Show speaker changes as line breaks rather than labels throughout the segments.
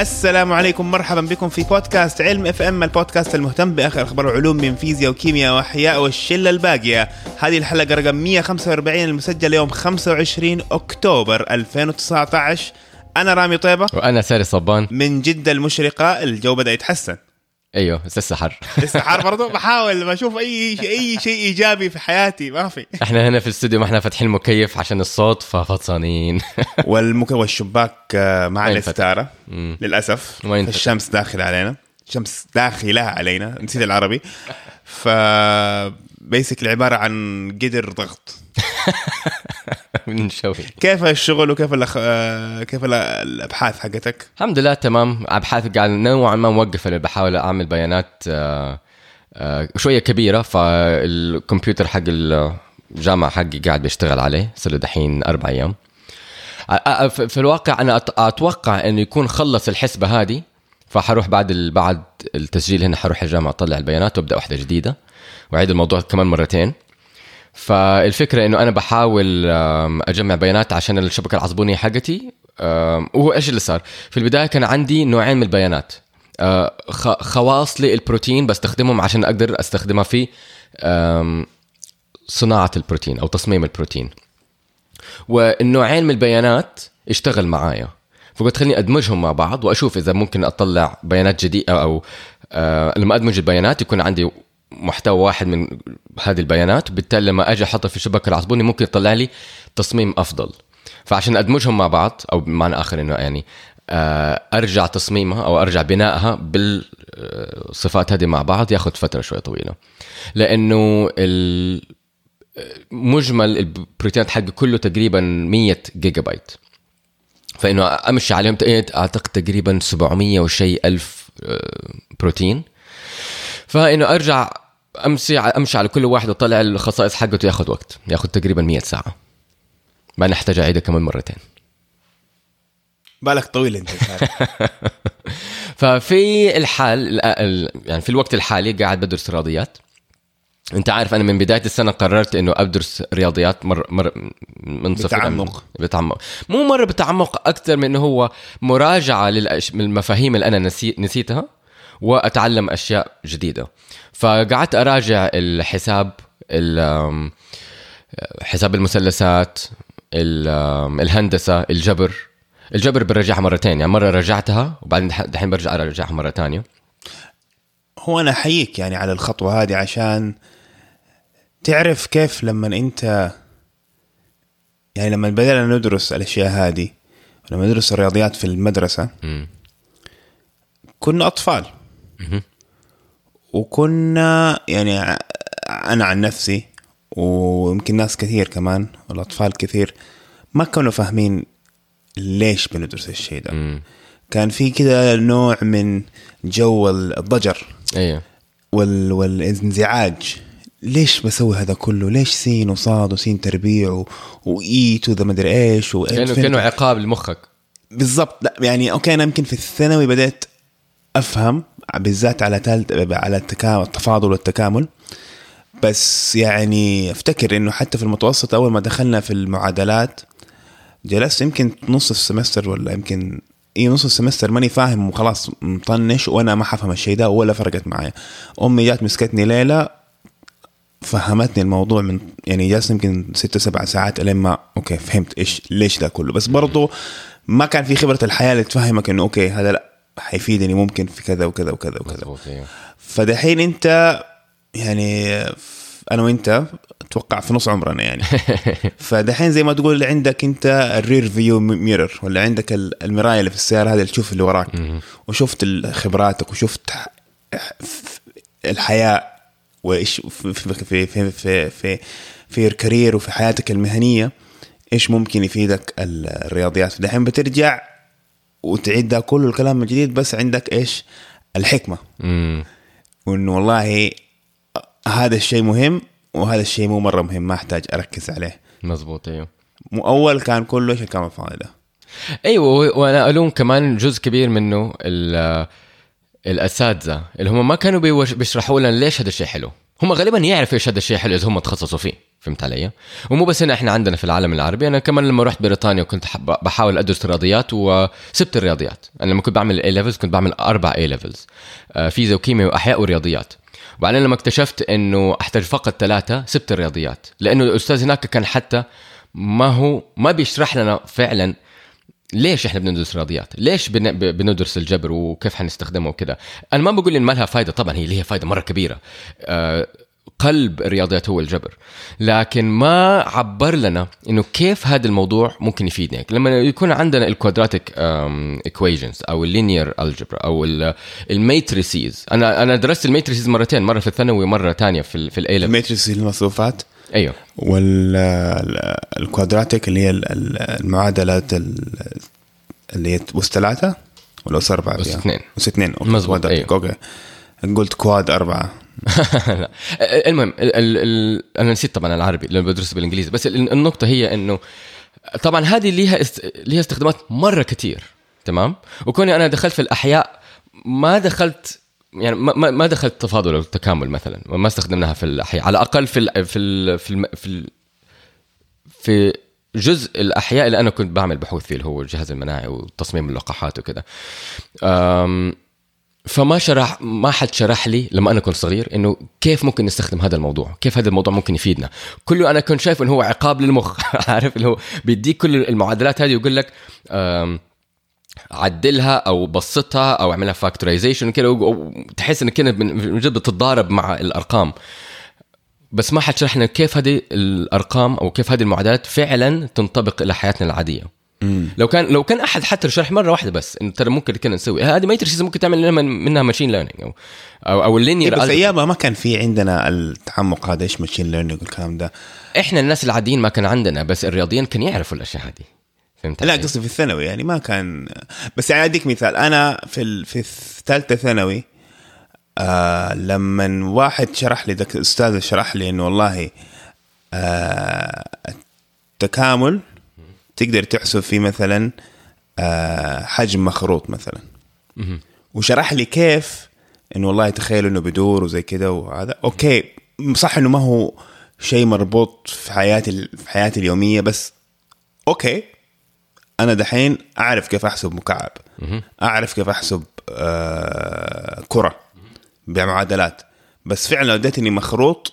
السلام عليكم مرحبا بكم في بودكاست علم FM البودكاست المهتم بآخر أخبار العلوم من فيزياء وكيمياء وأحياء والشلة الباقية. هذه الحلقة رقم 145 المسجله يوم 25 أكتوبر 2019 أنا رامي طيبة.
وأنا ساري صبان.
من جدة المشرقة الجو بدأ يتحسن.
أيوه بس لسه حر.
لسه حار برضه؟ بحاول بشوف أي شيء أي شيء إيجابي في حياتي ما في.
إحنا هنا في الاستوديو ما إحنا فاتحين مكيف عشان الصوت ففطسانين
والمك والشباك آه، ما عليه
ما ينفتح.
ستاره
مم. للأسف.
الشمس داخلة علينا. الشمس داخلة علينا. نسيت العربي. ف بيسكلي عبارة عن قدر ضغط.
بنشوي
كيف الشغل وكيف الأخ... آه، كيف ال- الأبحاث حقتك؟
الحمد لله تمام. أبحاث قاعد نوعا ما موقفه لأن بحاول أعمل بيانات آه، آه، شوية كبيرة فالكمبيوتر حق الجامعة حقي قاعد بيشتغل عليه صار له دحين أربع أيام. في الواقع أنا أتوقع إنه يكون خلص الحسبة هذه فحروح بعد ال... بعد التسجيل هنا حروح الجامعة أطلع البيانات وأبدأ واحدة جديدة. وأعيد الموضوع كمان مرتين. فالفكرة إنه أنا بحاول أجمع بيانات عشان الشبكة العصبونية حقتي. وهو إيش اللي صار؟ في البداية كان عندي نوعين من البيانات. آه، خواص للبروتين بستخدمهم عشان أقدر أستخدمها في صناعة البروتين أو تصميم البروتين. والنوعين من البيانات اشتغل معايا. فقلت خليني أدمجهم مع بعض وأشوف إذا ممكن أطلع بيانات جديدة أو آه لما أدمج البيانات يكون عندي محتوى واحد من هذه البيانات بالتالي لما أجي احطها في الشبكه العصبوني ممكن يطلع لي تصميم أفضل. فعشان أدمجهم مع بعض أو بمعنى اخر إنه يعني آه أرجع تصميمها أو أرجع بنائها بالصفات هذه مع بعض ياخذ فترة شوية طويلة. لأنه مجمل البروتينات حقي كله تقريبا 100 جيجا بايت فإنه أمشي عليهم تق- أعتقد تقريبا 700 وشيء ألف آه، بروتين. فإنه أرجع أمشي أمشي على كل واحد واطلع الخصائص حقته ياخذ وقت ياخذ تقريبا 100 ساعة. بعدين احتاج اعيدها كمان مرتين.
بالك طويل أنت.
ففي الحال ال- ال- يعني في الوقت الحالي قاعد بدرس رياضيات. أنت عارف أنا من بداية السنة قررت إنه أدرس رياضيات مر مر من صفر
بتعمق.
بتعمق. مو مرة بتعمق أكثر من إنه هو مراجعة المفاهيم اللي أنا نسي... نسيتها. وأتعلم أشياء جديدة. فقعدت أراجع الحساب حساب المثلثات الهندسة الجبر. الجبر برجعها مرتين يعني مرة رجعتها وبعدين دح- دحين برجع أرجعها مرة تانية.
هو أنا أحييك يعني على الخطوة هذه عشان تعرف كيف لما أنت يعني لما بدأنا ندرس الأشياء هذه لما ندرس الرياضيات في المدرسة
مم.
كنا أطفال. وكنا يعني أنا عن نفسي ويمكن ناس كثير كمان والأطفال كثير ما كانوا فاهمين ليش بندرس الشيء ده.
مم.
كان في كده نوع من جو الضجر
أيوه.
وال والانزعاج. ليش بسوي هذا كله؟ ليش سين وصاد وسين تربيع و... وإيت وذا مدري إيش و...
كانه كأنه عقاب لمخك.
بالضبط. لا يعني okay أنا يمكن في الثانوي بدأت أفهم بالذات على تالت على التكامل التفاضل والتكامل. بس يعني أفتكر إنه حتى في المتوسط أول ما دخلنا في المعادلات جلست يمكن نص ال semester ولا يمكن إي نص السمستر ماني فاهم وخلاص مطنش وأنا ما حفهم الشيء ده ولا فرقت معايا أمي جات مسكتني ليلة فهمتني الموضوع من يعني جالس يمكن ستة سبع ساعات إلين ما okay فهمت إيش ليش ده كله. بس برضو ما كان في خبرة الحياة اللي تفهمك إنه okay هذا لا. حيفيدني ممكن في كذا وكذا وكذا وكذا.
أيوه.
فدحين انت يعني أنا وانت أتوقع في نص عمرنا يعني. فدحين زي ما تقول عندك انت ال rearview mirror ولا عندك ال- المراية اللي في السيارة هذه اللي تشوف اللي وراك. وشفت خبراتك وشفت الحياة وإيش في في في في في, في, ال career وفي حياتك المهنية إيش ممكن يفيدك ال- الرياضيات. دحين بترجع وتعيد ده كله الكلام من جديد بس عندك إيش؟ الحكمة.
امم
وإنه والله هذا الشيء مهم وهذا الشيء مو مرة مهم ما أحتاج أركز عليه.
مظبوط أيوه.
مو أول كان كله إيش الكلام الفاضي ده.
أيوه وأنا ألوم كمان جزء كبير منه ال- الأساتذة اللي هم ما كانوا بيشرحوا لنا ليش هذا الشيء حلو. هم غالبا يعرفوا إيش هذا الشيء حلو إذا هم تخصصوا فيه. فهمت علي؟ ومو بس هنا إحنا عندنا في العالم العربي أنا كمان لما رحت بريطانيا وكنت بحاول أدرس الرياضيات وسبت الرياضيات أنا لما كنت بعمل A levels كنت بعمل أربع A levels فيزياء وكيمياء وأحياء ورياضيات وبعدين لما اكتشفت إنه أحتاج فقط ثلاثة سبت الرياضيات لأنه الأستاذ هناك كان حتى ما هو ما بيشرح لنا فعلا ليش إحنا بندرس رياضيات؟ ليش بندرس الجبر وكيف حنستخدمه وكذا؟ أنا ما بقول إن ما لها فائده طبعا هي لها فائده مرة كبيرة. قلب الرياضيات هو الجبر. لكن ما عبر لنا إنه كيف هذا الموضوع ممكن يفيدنا. لما يكون عندنا ال quadratic equations أو ال linear الجبر أو ال matrices أنا أنا درست ال matrices مرتين. مرة في الثانوي ومرة ثانية في في ال A
level ال
matrix
المصفوفات أيوه. وال quadratic اللي هي ال- ال- المعادلات ال- اللي هي أس ثلاثة ولا أس فيها؟
اثنين.
أس اثنين.
مظبوط،
quadratic،
أيوه.
okay. قلت كواد أربعة
لا. المهم ال ال ال أنا نسيت طبعا العربي لأنه بدرس بالإنجليزي بس ال- النقطة هي إنه طبعا هذه ليها است... ليها استخدامات مرة كتير تمام وكوني أنا دخلت في الأحياء ما دخلت يعني ما ما- دخلت تفاضل أو تكامل مثلا ما استخدمناها في الأحياء على الأقل في ال في ال في الم... في, ال... في جزء الأحياء اللي أنا كنت بعمل بحوث فيه اللي هو الجهاز المناعي وتصميم اللقاحات وكذا. فما شرح ما حد شرح لي لما أنا كنت صغير إنه كيف ممكن نستخدم هذا الموضوع كيف هذا الموضوع ممكن يفيدنا. كله أنا كنت شايف إنه هو عقاب للمخ عارف؟ اللي هو بيديك كل المعادلات هذه ويقول لك عدلها أو بسطها أو اعملها فاكتورايزيشن كده وتحس إنك من من جد بتتضارب مع الأرقام. بس ما حد شرح لنا كيف هذه الأرقام أو كيف هذه المعادلات فعلا تنطبق إلى حياتنا العادية. لو كان لو كان أحد حتى شرح مرة واحدة بس إنه ترى ممكن كنا نسوي. هذه matrix ممكن تعمل لنا من- منها machine learning أو أو, أو
إيه
ال linear
بس أيامها ما كان في عندنا التعمق هذا إيش machine learning والكلام ده؟
إحنا الناس العاديين ما كان عندنا بس الرياضيين كانوا يعرفوا الأشياء هذه. فهمت
لا؟ قصدي في الثانوي يعني ما كان بس يعني أديك مثال. أنا في ال... في الثالثه ثانوي آه لما واحد شرح لي ذاك الاستاذ شرح لي إنه والله آه التكامل تقدر تحسب فيه مثلا آه حجم مخروط مثلا. وشرح لي كيف إنه والله تخيل إنه بدور وزي كده وهذا. okay صح إنه ما هو شيء مربوط في حياتي في حياتي اليومية بس okay أنا دحين أعرف كيف أحسب مكعب. أعرف كيف أحسب آه كرة بمعادلات بس فعلا لو اديتني مخروط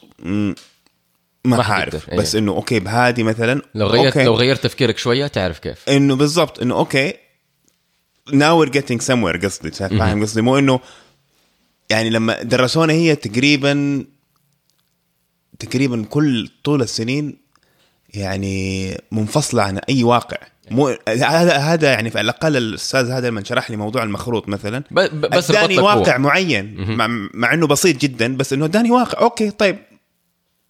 ما حعرف
حتقدر،
بس إنه okay بهذه مثلا
لو غيرت
okay.
لو غيرت تفكيرك شوية تعرف كيف.
إنه بالضبط إنه okay now we're getting somewhere قصدي فاهم قصدي؟ مو إنه يعني لما درسونا هي تقريبا تقريبا كل طول السنين يعني منفصلة عن أي واقع. مو هذا هذا يعني على الأقل الأستاذ هذا لما شرح لي موضوع المخروط مثلا
بس أداني لك هو.
واقع معين. مع, مع إنه بسيط جدا بس إنه أداني واقع. okay طيب.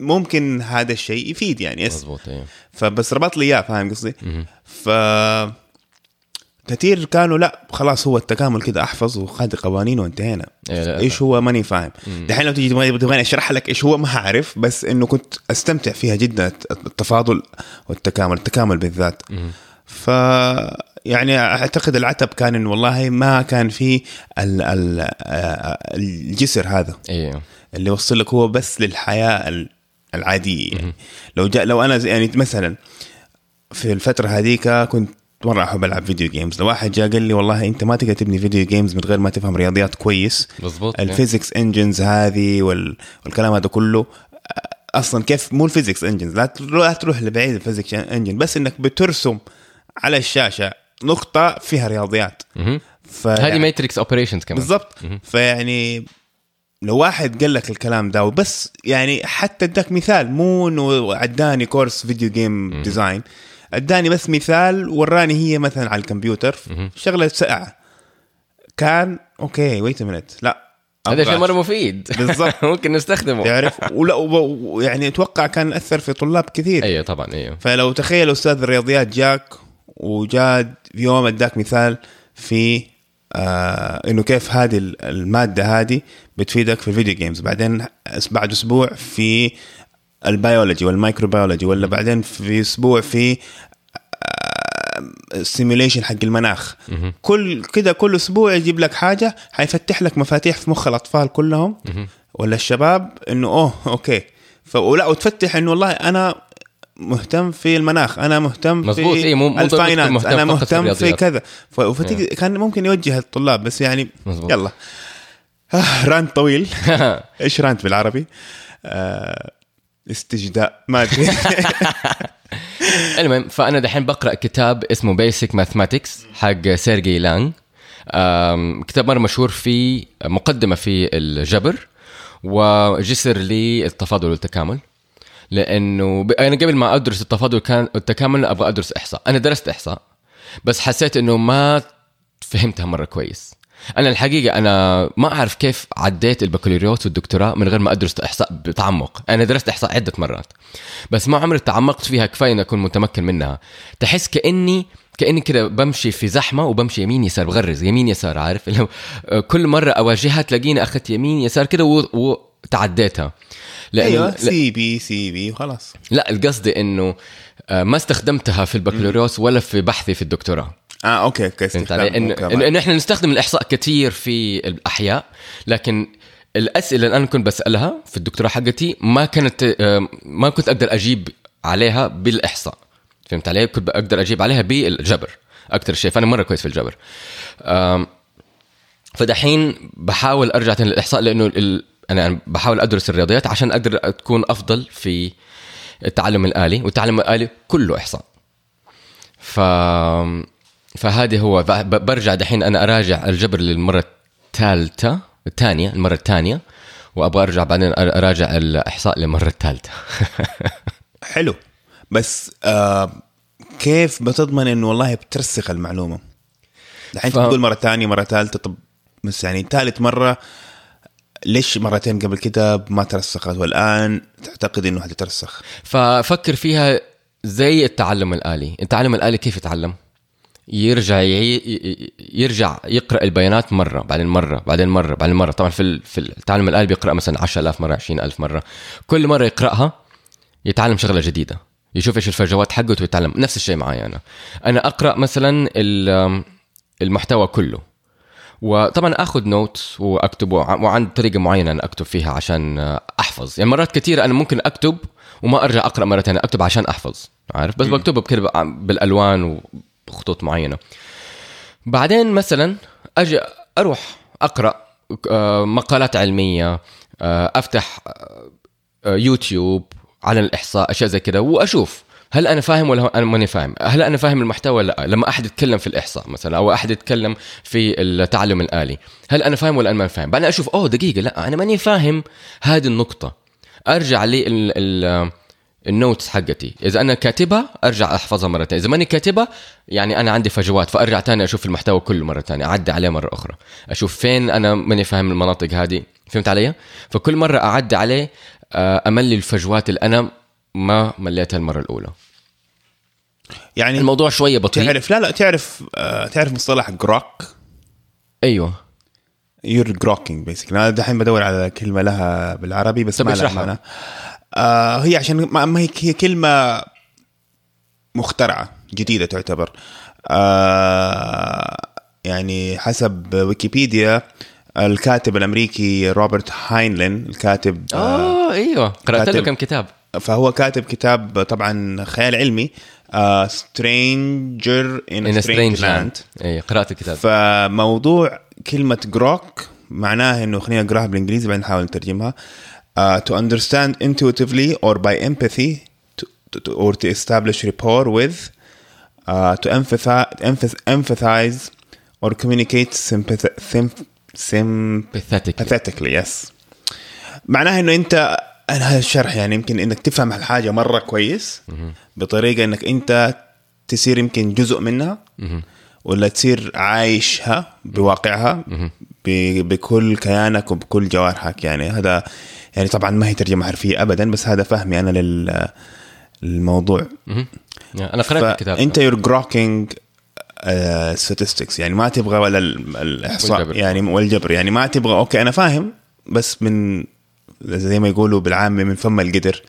ممكن هذا الشيء يفيد يعني. yes.
مضبوط أيوه
فبس ربط لي إياه فاهم قصدي؟ ف كثير كانوا لا خلاص هو التكامل كده أحفظ وخذ قوانين وانتهينا.
إيه،
إيش هو ماني فاهم؟ دحين لو تيجي تبغاني أشرح لك إيش هو ما أعرف بس إنه كنت أستمتع فيها جدا التفاضل والتكامل التكامل بالذات. ف يعني أعتقد العتب كان إنه والله ما كان في ال- ال- آه، الجسر هذا.
أيوه
اللي يوصل لك هو بس للحياة العادية يعني. لو جاء لو أنا يعني مثلا في الفترة هذيك كنت مرة أحب ألعب video games لو واحد جاء قال لي والله أنت ما تقدر تبني video games من غير ما تفهم رياضيات كويس.
مظبوط
ال physics engines هذه وال... والكلام هذا كله أصلا كيف مو ال physics engines لا تروح- لا تروح لبعيد ال physics engine بس إنك بترسم على الشاشة نقطة فيها رياضيات.
هذه matrix operations كمان.
بالضبط. فيعني لو واحد قال لك الكلام ده وبس يعني حتى اداك مثال مو إنه اداني كورس video game design. اداني بس مثال وراني هي مثلا على الكمبيوتر شغلة ساعة. كان okay wait minute لا
هذا شيء مرة مفيد.
بالضبط.
ممكن نستخدمه.
تعرف؟ ولا يعني أتوقع كان أثر في طلاب كثير.
أيوه طبعا أيوه.
فلو تخيل أستاذ الرياضيات جاك وجا في يوم اداك مثال في آه إنه كيف هذه المادة هذه بتفيدك في ال video games بعدين بعد أسبوع في ال biology وال microbiology ولا بعدين في أسبوع في ال simulation حق المناخ. كل كده كل أسبوع يجيب لك حاجة حيفتح لك مفاتيح في مخ الأطفال كلهم. ولا الشباب إنه oh okay. ف... ولا وتفتح إنه والله أنا مهتم في المناخ أنا مهتم في
إيه، مو- ال
finance
أنا في
مهتم في
الرياضيات.
كذا. ف... فتيجي كان ممكن يوجه الطلاب بس يعني
مظبوط.
يلا. آه rant طويل. إيش rant بالعربي؟ آه استجداء. ما أدري.
المهم فأنا دحين بقرأ كتاب اسمه Basic Mathematics حق سيرجي لانج أم، كتاب مرة مشهور في مقدمة في الجبر وجسر للتفاضل والتكامل. لأنه أنا قبل ما أدرس التفاضل كان التكامل أبغى أدرس إحصاء. أنا درست إحصاء بس حسيت إنه ما فهمتها مرة كويس. أنا الحقيقة أنا ما أعرف كيف عديت البكالوريوس والدكتوراه من غير ما أدرس إحصاء بتعمق أنا درست إحصاء عدة مرات. بس ما عمري تعمقت فيها كفاية إني أكون متمكن منها. تحس كاني كأني كده بمشي في زحمة وبمشي يمين يسار بغرز. يمين يسار عارف؟ لو كل مرة أواجهها تلاقيني أخذت يمين يسار كده و- وتعديتها. لأنه
أيوه سي بي سي بي وخلاص.
لا القصد إنه آه، ما استخدمتها في البكالوريوس ولا في بحثي في الدكتوراه.
آه okay okay
فهمت علي؟ انه انه إنه إحنا نستخدم الإحصاء كثير في الأحياء لكن الأسئلة اللي أنا كنت بسألها في الدكتوراه حقتي ما كانت ما كنت أقدر أجيب عليها بالإحصاء. فهمت علي؟ كنت أقدر أجيب عليها بالجبر. أكثر شيء فأنا مرة كويس في الجبر. فدحين بحاول أرجع تاني للإحصاء لأنه ال... أنا بحاول أدرس الرياضيات عشان أقدر أكون أفضل في التعلم الآلي والتعلم الآلي كله إحصاء. ف فهذه هو. برجع دحين أنا أراجع الجبر للمرة الثالثة الثانية المرة الثانية وأبغى أرجع بعدين أراجع الإحصاء للمرة الثالثة.
حلو. بس آه كيف بتضمن إنه والله بترسخ المعلومة؟ الحين
ف-
تقول مرة ثانية مرة ثالثة طب بس يعني ثالث مرة ليش مرتين قبل كده ما ترسخت؟ والآن تعتقد إنه حتترسخ؟
ففكر فيها زي التعلم الآلي. التعلم الآلي كيف يتعلم؟ يرجع يرجع يقرأ البيانات مرة بعدين مرة بعدين مرة بعدين مرة. طبعا في في التعلم الآلي بيقرأ مثلا 10000 مرة 20000 مرة. كل مرة يقرأها يتعلم شغلة جديدة يشوف إيش الفجوات حقته ويتعلم. نفس الشيء معي أنا. أنا أقرأ مثلا ال- المحتوى كله. وطبعا آخذ نوت وأكتبه وعن طريقة معينة أنا أكتب فيها عشان أحفظ. يعني مرات كثيره أنا ممكن أكتب وما أرجع أقرأ مرة ثانية أكتب عشان أحفظ عارف؟ بس بكتبه كده بالألوان وبخطوط معينة بعدين مثلا أجي أروح أقرأ آه، مقالات علمية آه، أفتح آه، يوتيوب على الإحصاء أشياء زي كده وأشوف هل أنا فاهم ولا أنا ماني فاهم؟ هل أنا فاهم المحتوى ولا لأ؟ لما أحد يتكلم في الإحصاء مثلا أو أحد يتكلم في التعلم الآلي، هل أنا فاهم ولا أنا ماني فاهم؟ بعدين أشوف أوه دقيقة لأ أنا ماني فاهم هذه النقطة. أرجع لي ال ال notes حقتي، إذا أنا كاتبها أرجع أحفظها مرة ثانية، إذا ماني كاتبها يعني أنا عندي فجوات فأرجع ثاني أشوف المحتوى كله مرة ثانية، اعدي عليه مرة أخرى، أشوف فين أنا ماني فاهم المناطق هذه، فهمت علي؟ فكل مرة اعدي عليه آه، أملي الفجوات اللي أنا ما مليتها المرة الأولى.
يعني
الموضوع شوية بطيء.
تعرف لا لا تعرف آه تعرف مصطلح grok؟
أيوه.
You're grokking basically أنا دحين بدور على كلمة لها بالعربي بس ما لها. معنى. آه هي عشان ما هي كلمة مخترعة جديدة تعتبر. آه يعني حسب ويكيبيديا الكاتب الأمريكي روبرت هاينلين الكاتب آه
آه أيوه قرأت له كم كتاب.
فهو كاتب كتاب طبعا خيال علمي
Stranger
in
a
Strange
Land اي قرأت الكتاب.
فموضوع كلمة grok معناه إنه خلينا نقراها بالإنجليزي بعدين نحاول نترجمها. Uh, to understand intuitively or by empathy to, to, or to establish rapport with uh, to empathize, empathize, or communicate sympath- sym-
pathetic
sympathetically yes معناها انه انت أنا هذا الشرح يعني يمكن انك تفهم الحاجة مره كويس بطريقه انك انت تصير يمكن جزء منها ولا تصير عايشها بواقعها بكل كيانك وبكل جوارحك يعني هذا يعني طبعا ما هي ترجمة حرفية ابدا بس هذا فهمي أنا لل للموضوع.
أنا قرأت الكتاب.
أنت you're grokking statistics. يعني ما تبغى ولا ال- الإحصاء
والجبر.
يعني والجبر. يعني ما تبغى okay أنا فاهم بس من زي ما يقولوا بالعامة من فم القدر.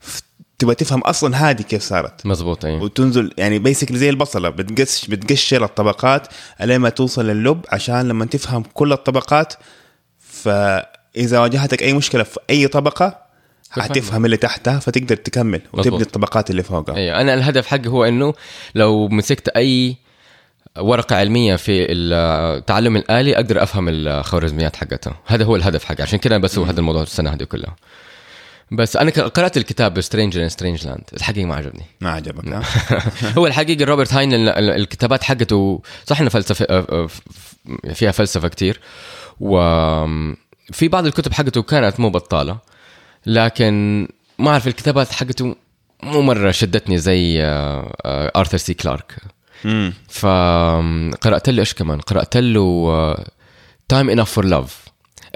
ف- تبغى تفهم أصلا هذه كيف صارت.
مزبوط اي
وتنزل يعني basically زي البصلة بتقش بتقشر الطبقات لين ما توصل للب عشان لما تفهم كل الطبقات فاذا واجهتك أي مشكلة في أي طبقة حتفهم اللي تحتها فتقدر تكمل وتبني. الطبقات اللي فوقها.
أيوه. أنا الهدف حقي هو إنه لو مسكت أي ورقة علمية في التعلم الآلي أقدر أفهم الخوارزميات حقتها. هذا هو الهدف حقي. عشان كده بسوي هذا الموضوع السنة هذه كلها. بس أنا ك- قرأت الكتاب Stranger in a Strange Land الحقيقة ما عجبني.
ما عجبك؟
هو الحقيقة روبرت هاين ال- ال- الكتابات حقته صح إنه فلسفة آه، آه، فيها فلسفة كتير. وفي بعض الكتب حقته كانت مو بطالة لكن ما أعرف الكتابات حقته مو مرة شدتني زي آه، آه، آرثر سي كلارك.
مم.
فقرأت له إيش كمان؟ قرأت له Time Enough for Love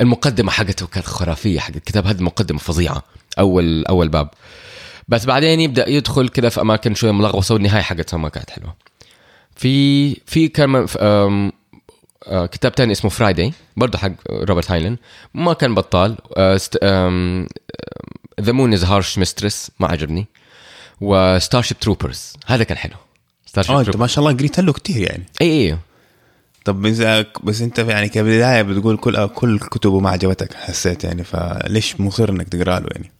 المقدمة حقته كانت خرافية حق الكتاب. هذه مقدمة فظيعة. أول أول باب. بس بعدين يبدأ يدخل كذا في أماكن شوية ملغوصة والنهاية حقتها ما كانت حلوة. في في آه، كتاب تاني اسمه Friday برضه حق روبرت هايلن. ما كان بطال. The Moon Is a Harsh Mistress ما عجبني. و Starship Troopers هذا كان حلو. Star
آه
ship
انت ما شاء الله قريت له كثير يعني.
اي اي
طب بس أنت يعني كبداية بتقول كل كل كتبه ما عجبتك حسيت يعني فليش مصر إنك تقرأ له يعني؟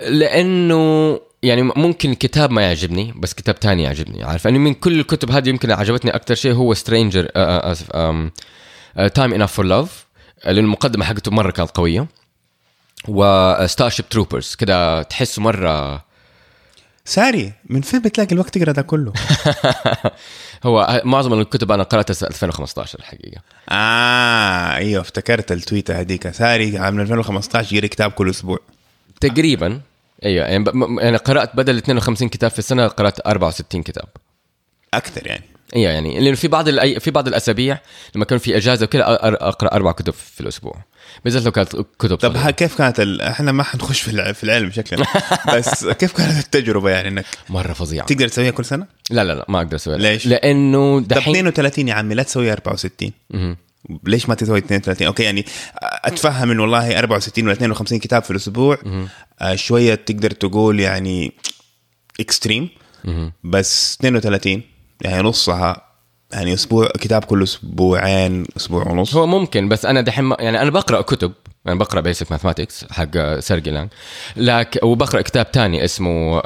لأنه يعني ممكن كتاب ما يعجبني بس كتاب تاني يعجبني عارف؟ يعني من كل الكتب هذه يمكن عجبتني أكثر شيء هو Stranger اسف Time Enough for Love لأن المقدمة حقته مرة كانت قوية و Starship Troopers كده تحسه مرة
ساري من فين بتلاقي الوقت تقرأ ده كله؟
هو معظم الكتب أنا قرأتها سنه 2015 الحقيقة.
آه إيوه افتكرت التويتة هذيك. ساري عام 2015 يقرا كتاب كل أسبوع.
تقريبا. أيوه يعني ب- يعني قرأت بدل 52 كتاب في السنة قرأت 64 كتاب
أكثر يعني
أيوه يعني لأنه في بعض الأي... في بعض الأسابيع لما كان في إجازة وكذا أقرأ أربع كتب في الأسبوع بالذات لو كانت كتب
طب
صغيرة.
كيف كانت ال... إحنا ما حنخش في الع- في العلم شكلنا بس كيف كانت التجربة يعني إنك
مرة فظيعة
تقدر تسويها كل سنة؟
لا لا لا ما أقدر أسويها
ليش؟
لأنه
طب
دحين
32 يا عمي لا تسوي 64
مهم.
ليش ما تسوي 32 أوكي يعني أتفهم إنه والله 64 ولا 52 كتاب في الأسبوع آه شوية تقدر تقول يعني
Extreme.
بس 32 يعني نصها يعني أسبوع كتاب كل أسبوعين أسبوع ونص
هو ممكن بس أنا دحين يعني أنا بقرأ كتب أنا بقرأ Basic Mathematics حق سيرجي لانج لكن وبقرأ كتاب تاني اسمه.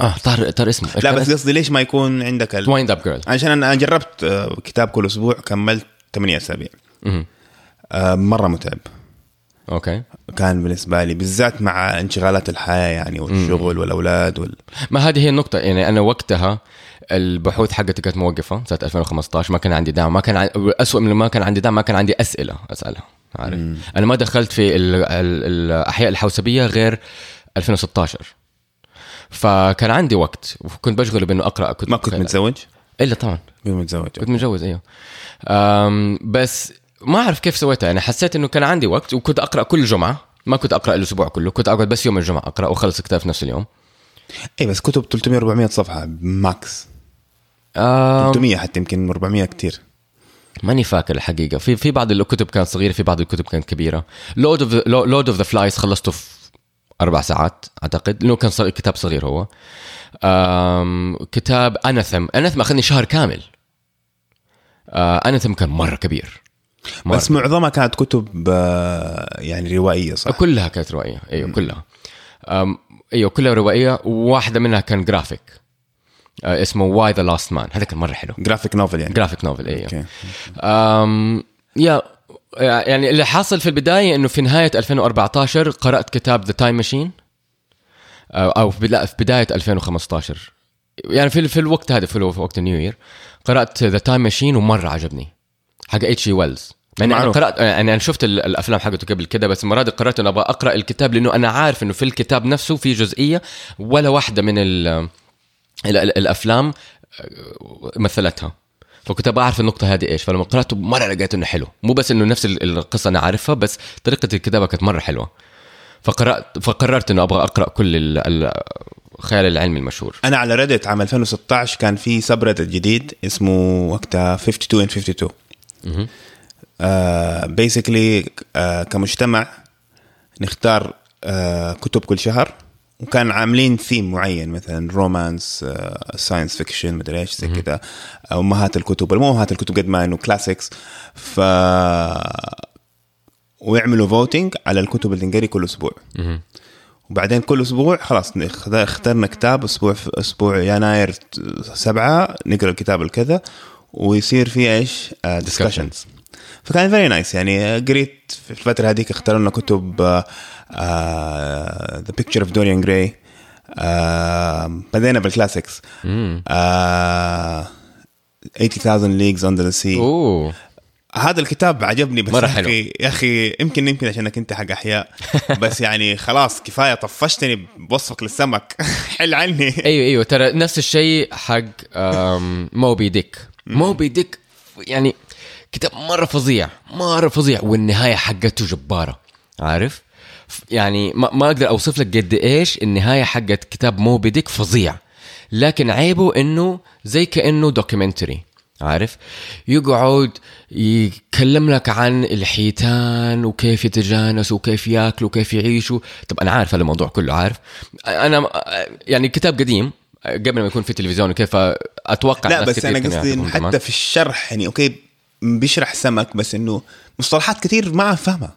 آه طار طار اسمه.
لا بس قصدي ليش ما يكون عندك ال...
Windup Girl
عشان أنا جربت آه، كتاب كل أسبوع كملت 8 أسابيع. آه، مرة متعب.
أوكي.
كان بالنسبة لي بالذات مع انشغالات الحياة يعني والشغل والأولاد وال...
ما هذه هي النقطة. يعني أنا وقتها البحوث حقتي كانت موقفة سنة 2015 ما كان عندي دعم ما كان عن... أسوأ من ما كان عندي دعم ما كان عندي أسئلة أسألها. عارف؟ أنا ما دخلت في ال... ال... الأحياء الحوسبية غير 2016 فكان عندي وقت وكنت بشغله بأنه أقرأ كتب
ما كنت. متزوج؟
إلا طبعا.
كنت متزوج.
كنت متجوز أيوه. بس ما أعرف كيف سويتها. يعني حسيت إنه كان عندي وقت وكنت أقرأ كل جمعة. ما كنت أقرأ الأسبوع كله كنت أقعد بس يوم الجمعة أقرأ وأخلص الكتاب في نفس اليوم.
اي بس كتب 300 400 صفحة max
أم،
300 حتى يمكن 400 كتير.
ماني فاكر الحقيقة. في في بعض الكتب كانت صغيرة في بعض الكتب كانت كبيرة. Lord of Lord of the Flies خلصته في أربع ساعات أعتقد لأنه كان صغير كتاب صغير هو. أم كتاب Anathem Anathem أخذني شهر كامل. آه Anathem كان مرة كبير. مرة.
بس معظمها كانت كتب آه، يعني روائية صح؟
كلها كانت روائية. أيوه كلها. أيوه كلها روائية. وواحده منها كان جرافيك آه اسمه Y: The Last Man هذا كان مرة حلو.
Graphic novel يعني.
Graphic novel
أيوه.
أم يا يعني اللي حاصل في البداية إنه في نهاية 2014 قرأت كتاب The Time Machine أو في لا في بداية 2015 يعني في في الوقت هذا في وقت ال New Year قرأت The Time Machine ومرة عجبني حق اتش جي ويلز يعني
أنا.
قرأت يعني أنا شفت ال- الأفلام حقته قبل كده بس المره دي قررت انه أبغى أقرأ الكتاب لأنه أنا عارف إنه في الكتاب نفسه في جزئية ولا واحدة من ال ال ال الأفلام مثلتها. فكنت أبغى أعرف النقطة هذه إيش فلما قرأته مرة لقيت إنه حلو. مو بس إنه نفس ال- القصة أنا عارفها بس طريقة الكتابة كانت مرة حلوة. فقرات فقررت إنه أبغى أقرأ كل ال- ال- الخيال العلمي المشهور.
أنا على Reddit عام 2016 كان في subreddit جديد اسمه وقتها 52 and 52 basically كمجتمع نختار آه كتب كل شهر. وكان عاملين ثيم معين مثلا romance science fiction مدري إيش زي كذا. امهات الكتب مو امهات الكتب قد ما إنه classics ف ويعملوا voting على الكتب اللي تنقري كل
أسبوع.
وبعدين كل أسبوع خلاص اخترنا كتاب أسبوع في أسبوع يناير سبعة نقرأ الكتاب الكذا. ويصير في إيش؟ discussions فكان very nice يعني آه، قريت في الفترة هذيك اختاروا لنا كتب The Picture of Dorian Gray بدينا بال classics
مم.
آه 80000 leagues under the
sea
هذا الكتاب عجبني بس
مرة
يا
حلو.
أخي يا أخي يمكن يمكن عشانك انت حق أحياء. بس يعني خلاص كفاية طفشتني بوصفك للسمك. حل عني.
أيوه أيوه. ترى نفس الشيء حق Moby Dick Moby Dick يعني كتاب مرة فظيع مرة فظيع والنهاية حقته جبارة. عارف؟ يعني ما, ما أقدر أوصف لك قد إيش النهاية حقت كتاب Moby Dick فظيع. لكن عيبه إنه زي كأنه documentary عارف؟ يقعد يتكلم لك عن الحيتان وكيف يتجانسوا وكيف ياكلوا وكيف يعيشوا طب أنا عارف هذا الموضوع كله عارف؟ أنا يعني كتاب قديم قبل ما يكون في تلفزيون وكيف أتوقع
لا بس
أنا
قصدي انه. حتى في الشرح يعني okay بيشرح سمك بس إنه مصطلحات كثير ما أفهمها.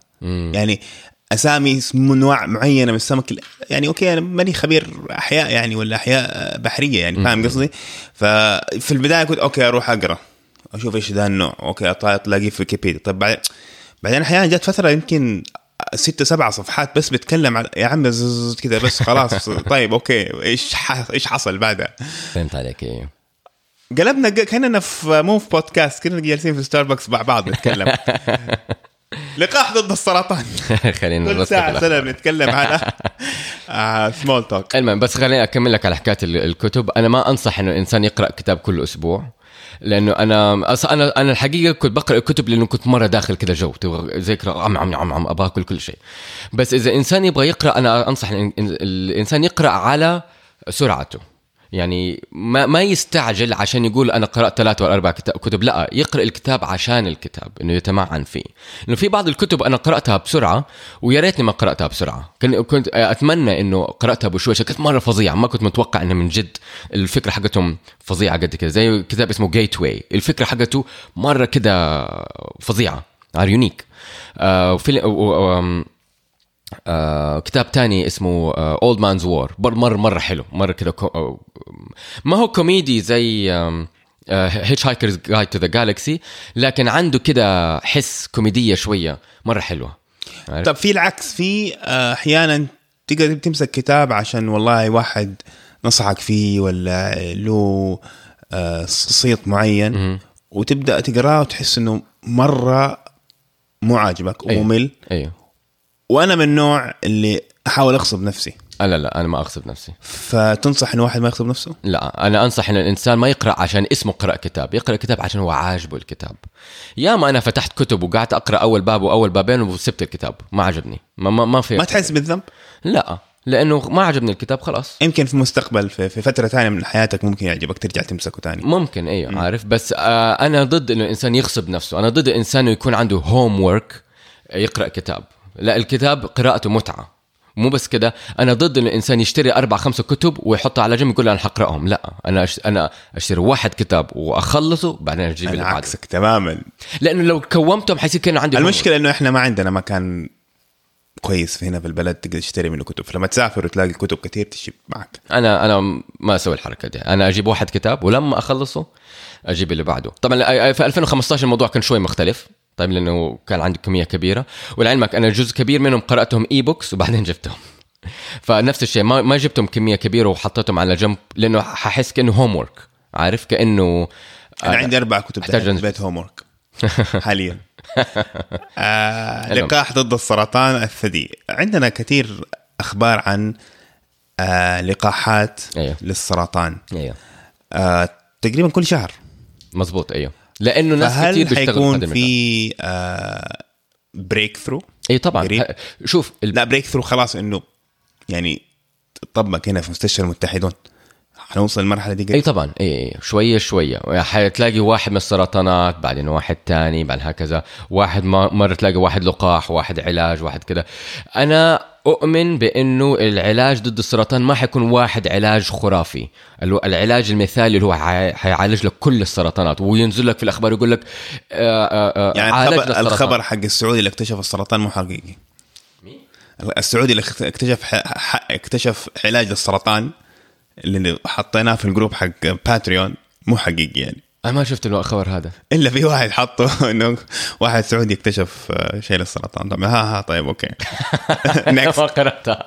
يعني أسامي انواع معينة من السمك يعني okay أنا ماني خبير أحياء يعني ولا أحياء بحرية يعني فاهم قصدي؟ ففي البداية قلت okay أروح أقرأ أشوف إيش ذا النوع okay الاقيه في ويكيبيديا. طيب بعدين بعدين أحيانا جت فترة يمكن ستة سبعة صفحات بس بيتكلم على يا عم كذا بس خلاص. طيب okay إيش ح- إيش حصل بعدها؟
فهمت عليك إيه.
قلبنا كأننا في مو في بودكاست كنا جالسين في ستاربكس مع بعض نتكلم. لقاح ضد السرطان.
خلينا
كل ساعة سنة بنتكلم على سمول توك
المهم بس خليني أكمل لك على حكاية ال- الكتب. أنا ما أنصح إنه الانسان يقرأ كتاب كل أسبوع لأنه أنا أنا أنا الحقيقة كنت بقرأ الكتب لأنه كنت مرة داخل كذا جو تبغى زي كذا عم عم عم عم أبغى اكل كل شيء. بس إذا إنسان يبغى يقرأ أنا أنصح الإنسان يقرأ على سرعته. يعني ما ما يستعجل عشان يقول أنا قرأت ثلاث ولا أربع كتب لا يقرأ الكتاب عشان الكتاب إنه يتمعن فيه. لأنه في بعض الكتب أنا قرأتها بسرعة ويا ريتني ما قرأتها بسرعة. كنت أتمنى إنه قرأتها بشويش كانت مرة فظيعة ما كنت متوقع إنه من جد الفكرة حقتهم فظيعة قد كده. زي كتاب اسمه Gateway الفكرة حقته مرة كده فظيعة unique آه آه كتاب تاني اسمه Old Man's War مره مرة حلو. مرة كده كو... آه، ما هو كوميدي زي Hitchhiker's Guide to the Galaxy لكن عنده كده حس كوميدية شوية. مرة حلوة. عارف؟
طب في العكس في آه، أحيانا تقدر تمسك كتاب عشان والله واحد نصحك فيه ولا له آه، صيت معين وتبدأ تقرأه وتحس إنه مرة مو عاجبك
أيوه.
وممل.
أيوه
وأنا من النوع اللي أحاول اغصب نفسي.
لا لا أنا ما اغصب نفسي.
فتنصح ان واحد ما يغصب نفسه؟
لا أنا أنصح إن الإنسان ما يقرأ عشان اسمه قرا كتاب. يقرأ كتاب عشان هو عاجبه الكتاب. ياما أنا فتحت كتب وقعدت أقرأ أول باب وأول بابين وسبت الكتاب. ما عجبني. ما ما, ما في
ما تحس بالذنب؟
لا لأنه ما عجبني الكتاب خلاص.
يمكن في المستقبل في, في فترة ثانية من حياتك ممكن يعجبك ترجع تمسكه ثاني
ممكن أيوه عارف. بس آه أنا ضد إنه الإنسان يغصب نفسه. أنا ضد الانسان انه يكون عنده هوم ورك يقرأ كتاب. لا الكتاب قراءته متعة. مو بس كده أنا ضد انه الإنسان يشتري أربع خمسة كتب ويحطها على جنب يقول أنا حقرأهم. لا أنا أش... أنا أشتري واحد كتاب وأخلصه بعدين أجيب اللي بعده.
عكسك تماما.
لأنه لو كومتهم حيصير كأنه عندي.
المشكلة إنه إحنا ما عندنا مكان كويس في هنا في البلد تقدر تشتري منه كتب. فلما تسافر وتلاقي كتب كثير تجيب معك.
أنا أنا ما أسوي الحركة دي. أنا أجيب واحد كتاب ولما أخلصه أجيب اللي بعده. طبعا في 2015 الموضوع كان شوي مختلف. طيب لأنه كان عندي كمية كبيرة. ولعلمك أنا جزء كبير منهم قرأتهم e-books وبعدين جبتهم. فنفس الشيء ما ما جبتهم كمية كبيرة وحطيتهم على جنب لأنه ححس كأنه homework عارف؟ كأنه
أنا عندي أربع كتب. البيت homework حاليا. آه. لقاح ضد السرطان الثدي. عندنا كثير أخبار عن آه لقاحات
أيوه.
للسرطان.
أيوه.
آه تقريبا كل شهر.
مزبوط أيوه. لأنه ناس كثير بيشتغلوا
حيكون. في آه breakthrough
اي طبعا.
قريب؟
شوف ال-
لا breakthrough خلاص إنه يعني طبق هنا في مستشفى المتحدون. حنوصل المرحله دي
اي
قريب
طبعا. اي اي شوية شوية. حتلاقي واحد من السرطانات بعدين واحد تاني بعد هكذا. واحد ما مرة تلاقي واحد لقاح واحد علاج واحد كذا أنا أؤمن بأنه العلاج ضد السرطان ما حيكون واحد علاج خرافي. العلاج المثالي اللي هو حي- حيعالج لك كل السرطانات. وينزل لك في الأخبار يقول لك آه، آه، آه،
يعني الخبر. الخبر حق السعودي اللي اكتشف السرطان مو حقيقي. السعودي اللي اكتشف اكتشف علاج للسرطان اللي حطيناه في ال group حق Patreon مو حقيقي يعني.
أنا ما شفت الخبر هذا.
إلا في واحد حطه إنه واحد سعودي اكتشف آه، شيء للسرطان. طبعا ها ها طيب okay. Next.
ما قرأتها.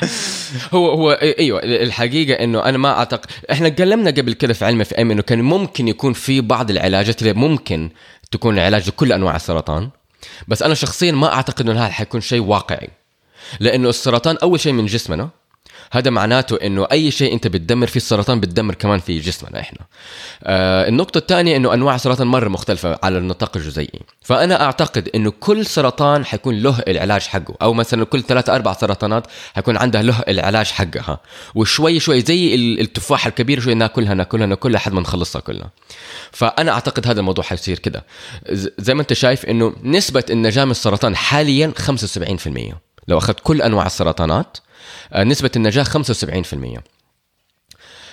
هو هو أيوه الحقيقة إنه أنا ما اعتقد إحنا تكلمنا قبل كده في علم في إم إنه كان ممكن يكون في بعض العلاجات اللي ممكن تكون علاج لكل أنواع السرطان. بس أنا شخصيا ما أعتقد إنه هذا حيكون شيء واقعي. لأنه السرطان أول شيء من جسمنا. هذا معناته إنه أي شيء أنت بتدمر فيه السرطان بتدمر كمان في جسمنا إحنا. آه النقطة الثانية إنه أنواع السرطان مرة مختلفة على النطاق الجزيئي، فأنا أعتقد إنه كل سرطان حيكون له العلاج حقه، أو مثلا كل ثلاثة أربع سرطانات حيكون عندها له العلاج حقها، وشوي شوي زي ال- التفاحة الكبيرة شوي ناكلها ناكلها ناكلها لحد ما نخلصها كلها. فأنا أعتقد هذا الموضوع حيصير كده. زي ما أنت شايف إنه نسبة النجاة من السرطان حاليا 75%. لو أخذت كل أنواع السرطانات نسبة النجاة 75%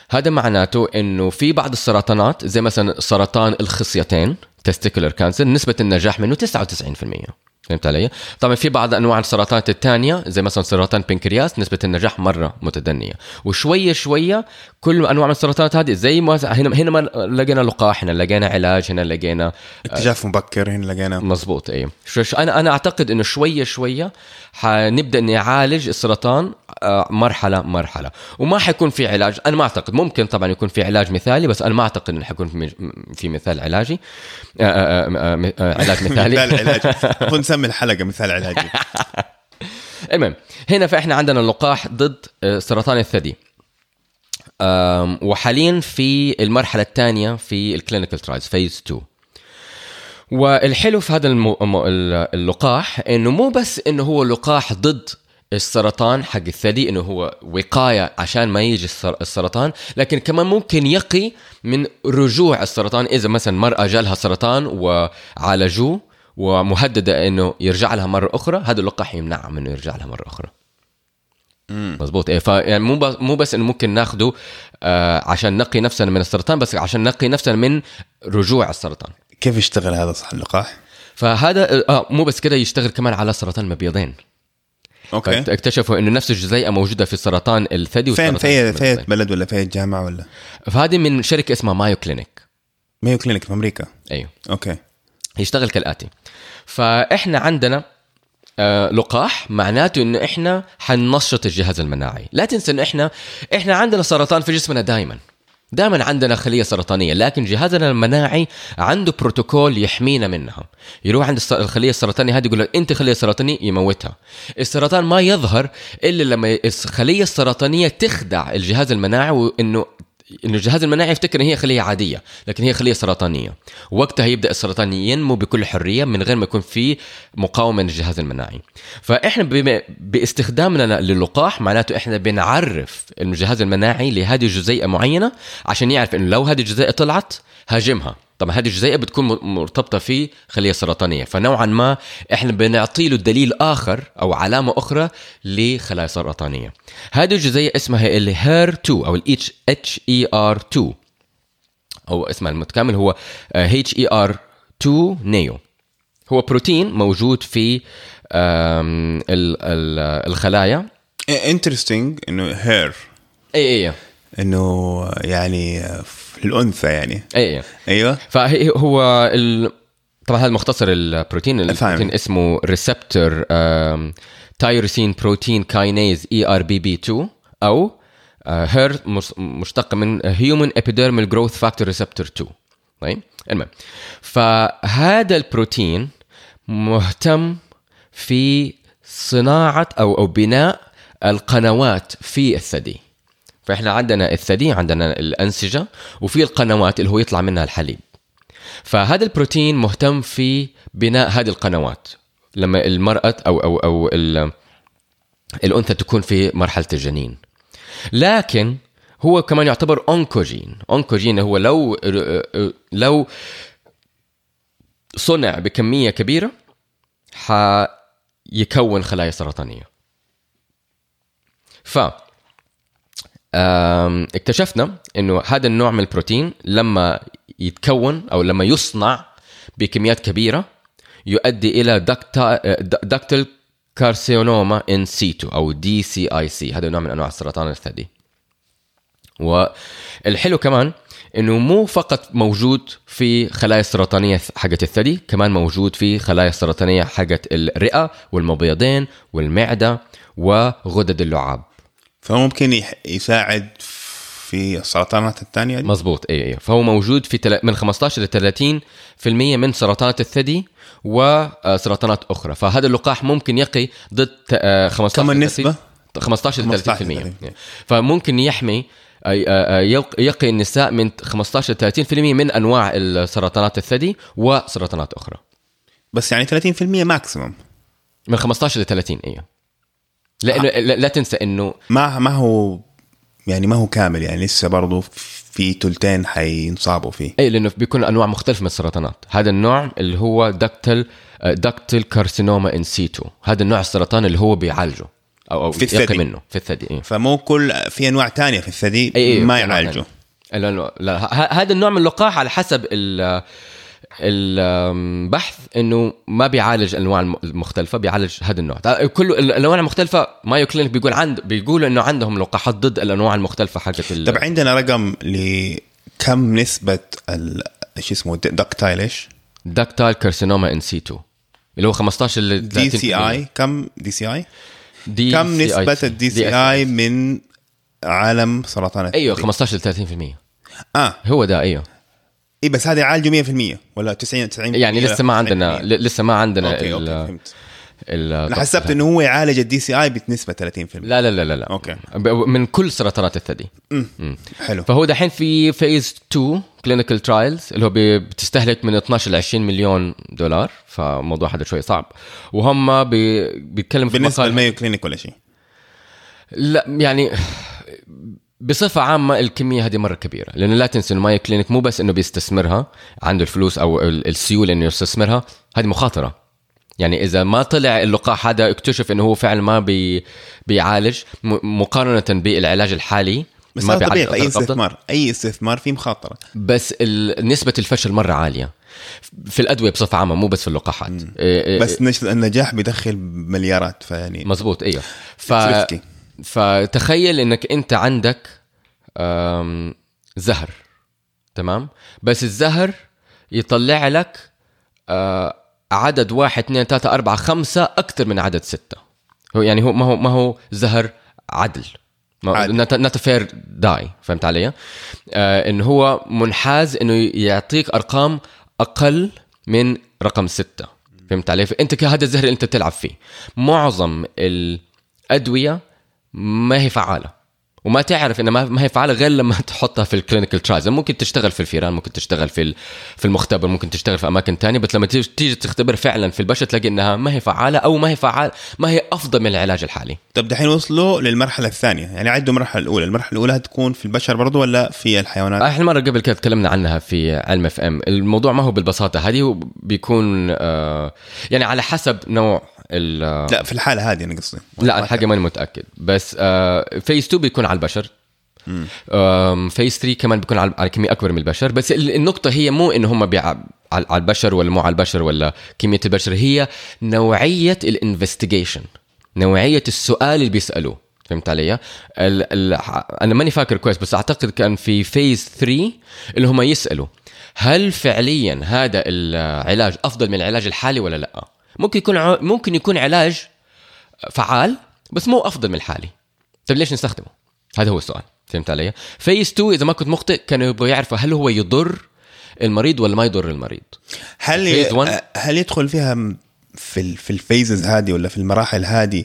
هذا معناته إنه في بعض السرطانات زي مثلا سرطان الخصيتين تستيكولر كانسر نسبة النجاح منه 99% فهمت علي؟ طبعا في بعض أنواع السرطانات الثانية زي مثلا سرطان بنكرياس نسبة النجاح مرة متدنية. وشوية شوية كل أنواع من السرطانات هذه زي ما هنا هنا ما لقينا لقاح هنا لقينا علاج هنا لقينا
اكتشاف مبكر هنا لقينا.
مزبوط أيوه أنا أنا أعتقد إنه شوية شوية حنبدأ نعالج السرطان آه، مرحلة مرحلة. وما حيكون في علاج. أنا ما أعتقد ممكن طبعا يكون في علاج مثالي بس أنا ما أعتقد إنه حيكون في مثال علاجي. آه، آه، آه، آه، آه، علاج مثالي.
مثال علاج المفروض نسمي الحلقة مثال علاجي.
المهم هنا فاحنا عندنا لقاح ضد آه، سرطان الثدي. وحاليا في المرحلة الثانية في ال clinical trials phase 2 والحلو في هذا اللقاح إنه مو بس إنه هو لقاح ضد السرطان حق الثدي إنه هو وقاية عشان ما يجي السر- السرطان لكن كمان ممكن يقي من رجوع السرطان. إذا مثلا مرأة جالها سرطان وعالجوه ومهددة إنه يرجع لها مرة أخرى هذا اللقاح يمنعها من إنه يرجع لها مرة أخرى. مزبوط إيه فيعني مو بس مو بس إنه ممكن ناخده آه عشان نقي نفسنا من السرطان بس عشان نقي نفسنا من رجوع السرطان.
كيف يشتغل هذا؟ صح اللقاح؟
فهذا آه مو بس كده يشتغل كمان على سرطان المبيضين.
Okay.
اكتشفوا إنه نفس الجزيئة موجودة في سرطان الثدي
فين في في. بلد ولا في جامعة ولا؟
فهذه من شركة اسمها Mayo Clinic.
Mayo Clinic في أمريكا.
أيوه.
Okay.
يشتغل كالآتي. فإحنا عندنا آه لقاح معناته إنه إحنا حننشط الجهاز المناعي. لا تنسى إنه إحنا إحنا عندنا سرطان في جسمنا دائما دائما عندنا خلية سرطانية لكن جهازنا المناعي عنده بروتوكول يحمينا منها. يروح عند الخلية السرطانية هذه يقول أنت خلية سرطانية؟ يموتها. السرطان ما يظهر إلا لما الخليه السرطانيه تخدع الجهاز المناعي وإنه إنه الجهاز المناعي يفتكر إن هي خلية عادية لكن هي خلية سرطانية. وقتها يبدأ السرطان ينمو بكل حرية من غير ما يكون في مقاومة من الجهاز المناعي. فإحنا باستخدامنا للقاح معناته إحنا بنعرف الجهاز المناعي لهذه الجزيئة معينة عشان يعرف إنه لو هذه الجزيئة طلعت هاجمها. طبعا هذه الجزيئه بتكون مرتبطة في خلية سرطانية. فنوعا ما إحنا بنعطي له دليل آخر أو علامة أخرى لخلايا سرطانية. هذه الجزيئة اسمها ال HER 2 أو الاتش اتش اي ار 2 أو اسمها المتكامل هو H E R 2 neu. هو بروتين موجود في الخلايا.
Interesting إنه HER
اي اي
إنه يعني الانثى يعني.
اي اي
أيوه.
فهو ال... طبعا هذا مختصر البروتين البروتين اسمه ريسبتور تايروسين بروتين كاينيز اي ار بي بي 2 أو هير مشتق من human epidermal growth factor receptor 2 طيب المهم. فهذا البروتين مهتم في صناعة أو أو بناء القنوات في الثدي. فإحنا عندنا الثدي عندنا الأنسجة وفي القنوات اللي هو يطلع منها الحليب. فهذا البروتين مهتم في بناء هذه القنوات. لما المرأة أو أو أو ال- الأنثى تكون في مرحلة الجنين. لكن هو كمان يعتبر أونكوجين. أونكوجين هو لو لو صنع بكمية كبيرة حيكون خلايا سرطانية. ف اكتشفنا إنه هذا النوع من البروتين لما يتكون أو لما يصنع بكميات كبيرة يؤدي إلى ductal carcinoma in situ أو DCIS هذا نوع من أنواع سرطان الثدي. والحلو كمان إنه مو فقط موجود في خلايا السرطانية حقت الثدي كمان موجود في خلايا السرطانية حقت الرئة والمبيضين والمعدة وغدد اللعاب.
فممكن يح- يساعد في السرطانات الثانية دي؟
مزبوط اي اي فهو موجود في تل... من 15 ل 30 في المية من سرطانات الثدي وسرطانات أخرى. فهذا اللقاح ممكن يقي ضد آه، 15
كم
ل
النسبة؟
15 ل 30 في
15 ل
المية
30.
فممكن يحمي آه، آه، يق- يقي النساء من 15 ل 30 في المية من أنواع السرطانات الثدي وسرطانات أخرى.
بس يعني 30% maximum
من 15 ل 30 أيوه لأنه لا, لا تنسى إنه
ما ما هو يعني ما هو كامل يعني لسه برضه في تلتين حينصابوا فيه
اي لأنه بيكون أنواع مختلفة من السرطانات هذا النوع اللي هو ductal ductal carcinoma in situ هذا النوع السرطان اللي هو بيعالجه أو أو
في الثدي.
منه في الثدي إيه.
فمو كل في أنواع تانية في الثدي
اي اي
ما يعالجوا
ثانية. لا لا, لا ه- هذا النوع من اللقاح على حسب ال البحث إنه ما بيعالج الانواع الم- المختلفة بيعالج هذا النوع. كل الأنواع المختلفة مايو كلينيك بيقول عند بيقولوا إنه عندهم لقاحات ضد الأنواع المختلفة حقت ال-
طب عندنا رقم لكم نسبة ال شو اسمه ductal
ductal carcinoma in situ اللي هو 15 ل
دي سي اي كم دي سي اي
دي
كم
CI
نسبة الدي سي اي من عالم سرطان؟
أيوه 15 ل 30%
آه.
هو ده أيوه.
اي بس هذا يعالجوا 100% ولا 90 90
يعني لسه ما عندنا لسه ما عندنا
okay
okay
فهمت. أنا حسبت إنه هو يعالج ال DCI بنسبة 30%
لا لا لا لا, لا.
okay.
ب- من كل سرطانات الثدي.
حلو.
فهو دحين في phase 2 clinical trials اللي هو بتستهلك من 12 ل 20 مليون دولار فموضوع هذا شوي صعب. وهم بي بيتكلموا في
بالنسبة
مقال-
للمايو كلينيك ولا شيء؟
لا يعني بصفة عامة الكمية هذه مرة كبيرة لأنه لا تنسى إنه مايو كلينيك مو بس إنه بيستثمرها عنده الفلوس أو ال- السيولة إنه يستثمرها هذه مخاطرة. يعني إذا ما طلع اللقاح هذا اكتشف إنه هو فعلا ما بي بيعالج مقارنة بالعلاج الحالي
بس
ما
طبيعي
أي.
استثمار أي استثمار فيه مخاطرة.
بس نسبة الفشل مرة عالية. في الأدوية بصفة عامة مو بس في اللقاحات. إيه إيه.
بس النجاح بيدخل مليارات فيعني
مزبوط إيوه. ف... فتخيل إنك أنت عندك. زهر تمام بس الزهر يطلع لك آه، عدد واحد اثنين ثلاثة أربعة خمسة أكثر من عدد ستة هو يعني هو ما هو ما هو زهر عدل. not fair die فهمت علي؟ آه انه هو منحاز إنه يعطيك أرقام أقل من رقم ستة فهمت علي؟ فأنت هذا الزهر اللي أنت تلعب فيه معظم الأدوية ما هي فعالة. وما تعرف انها ما- هي فعالة غير لما تحطها في ال clinical trials ممكن تشتغل في الفيران ممكن تشتغل في في المختبر ممكن تشتغل في أماكن تانية بس لما تيجي تيجي تختبر فعلا في البشر تلاقي إنها ما هي فعالة أو ما هي فعال ما هي أفضل من العلاج الحالي.
طب دحين وصلوا للمرحلة الثانية. يعني عدوا المرحلة الأولى. المرحلة الأولى هتكون في البشر برضو ولا في الحيوانات؟
إحنا مرة قبل كده تكلمنا عنها في علم FM. الموضوع ما هو بالبساطة. هذه بيكون آه يعني على حسب نوع ال
لا في الحالة هذه أنا قصدي.
لا الحاجة ماني متأكد. بس آه phase 2 بيكون على البشر phase 3 كمان بيكون على كمية أكبر من البشر بس ال- النقطة هي مو إنه هم بيع... على البشر ولا مو على البشر ولا كمية البشر هي نوعية ال investigation نوعية السؤال اللي بيسألوه فهمت علي؟ ال... ال... أنا ماني فاكر كويس بس أعتقد كان في phase 3 اللي هم يسألوا هل فعليا هذا العلاج أفضل من العلاج الحالي ولا لأ؟ ممكن يكون ع- ممكن يكون علاج فعال بس مو أفضل من الحالي طيب ليش نستخدمه؟ هذا هو السؤال فهمت علي؟ phase 2 إذا ما كنت مخطئ كانوا يبغوا يعرفوا هل هو يضر المريض ولا ما يضر المريض
هل. هل يدخل فيها في في ال phases هذه ولا في المراحل هذه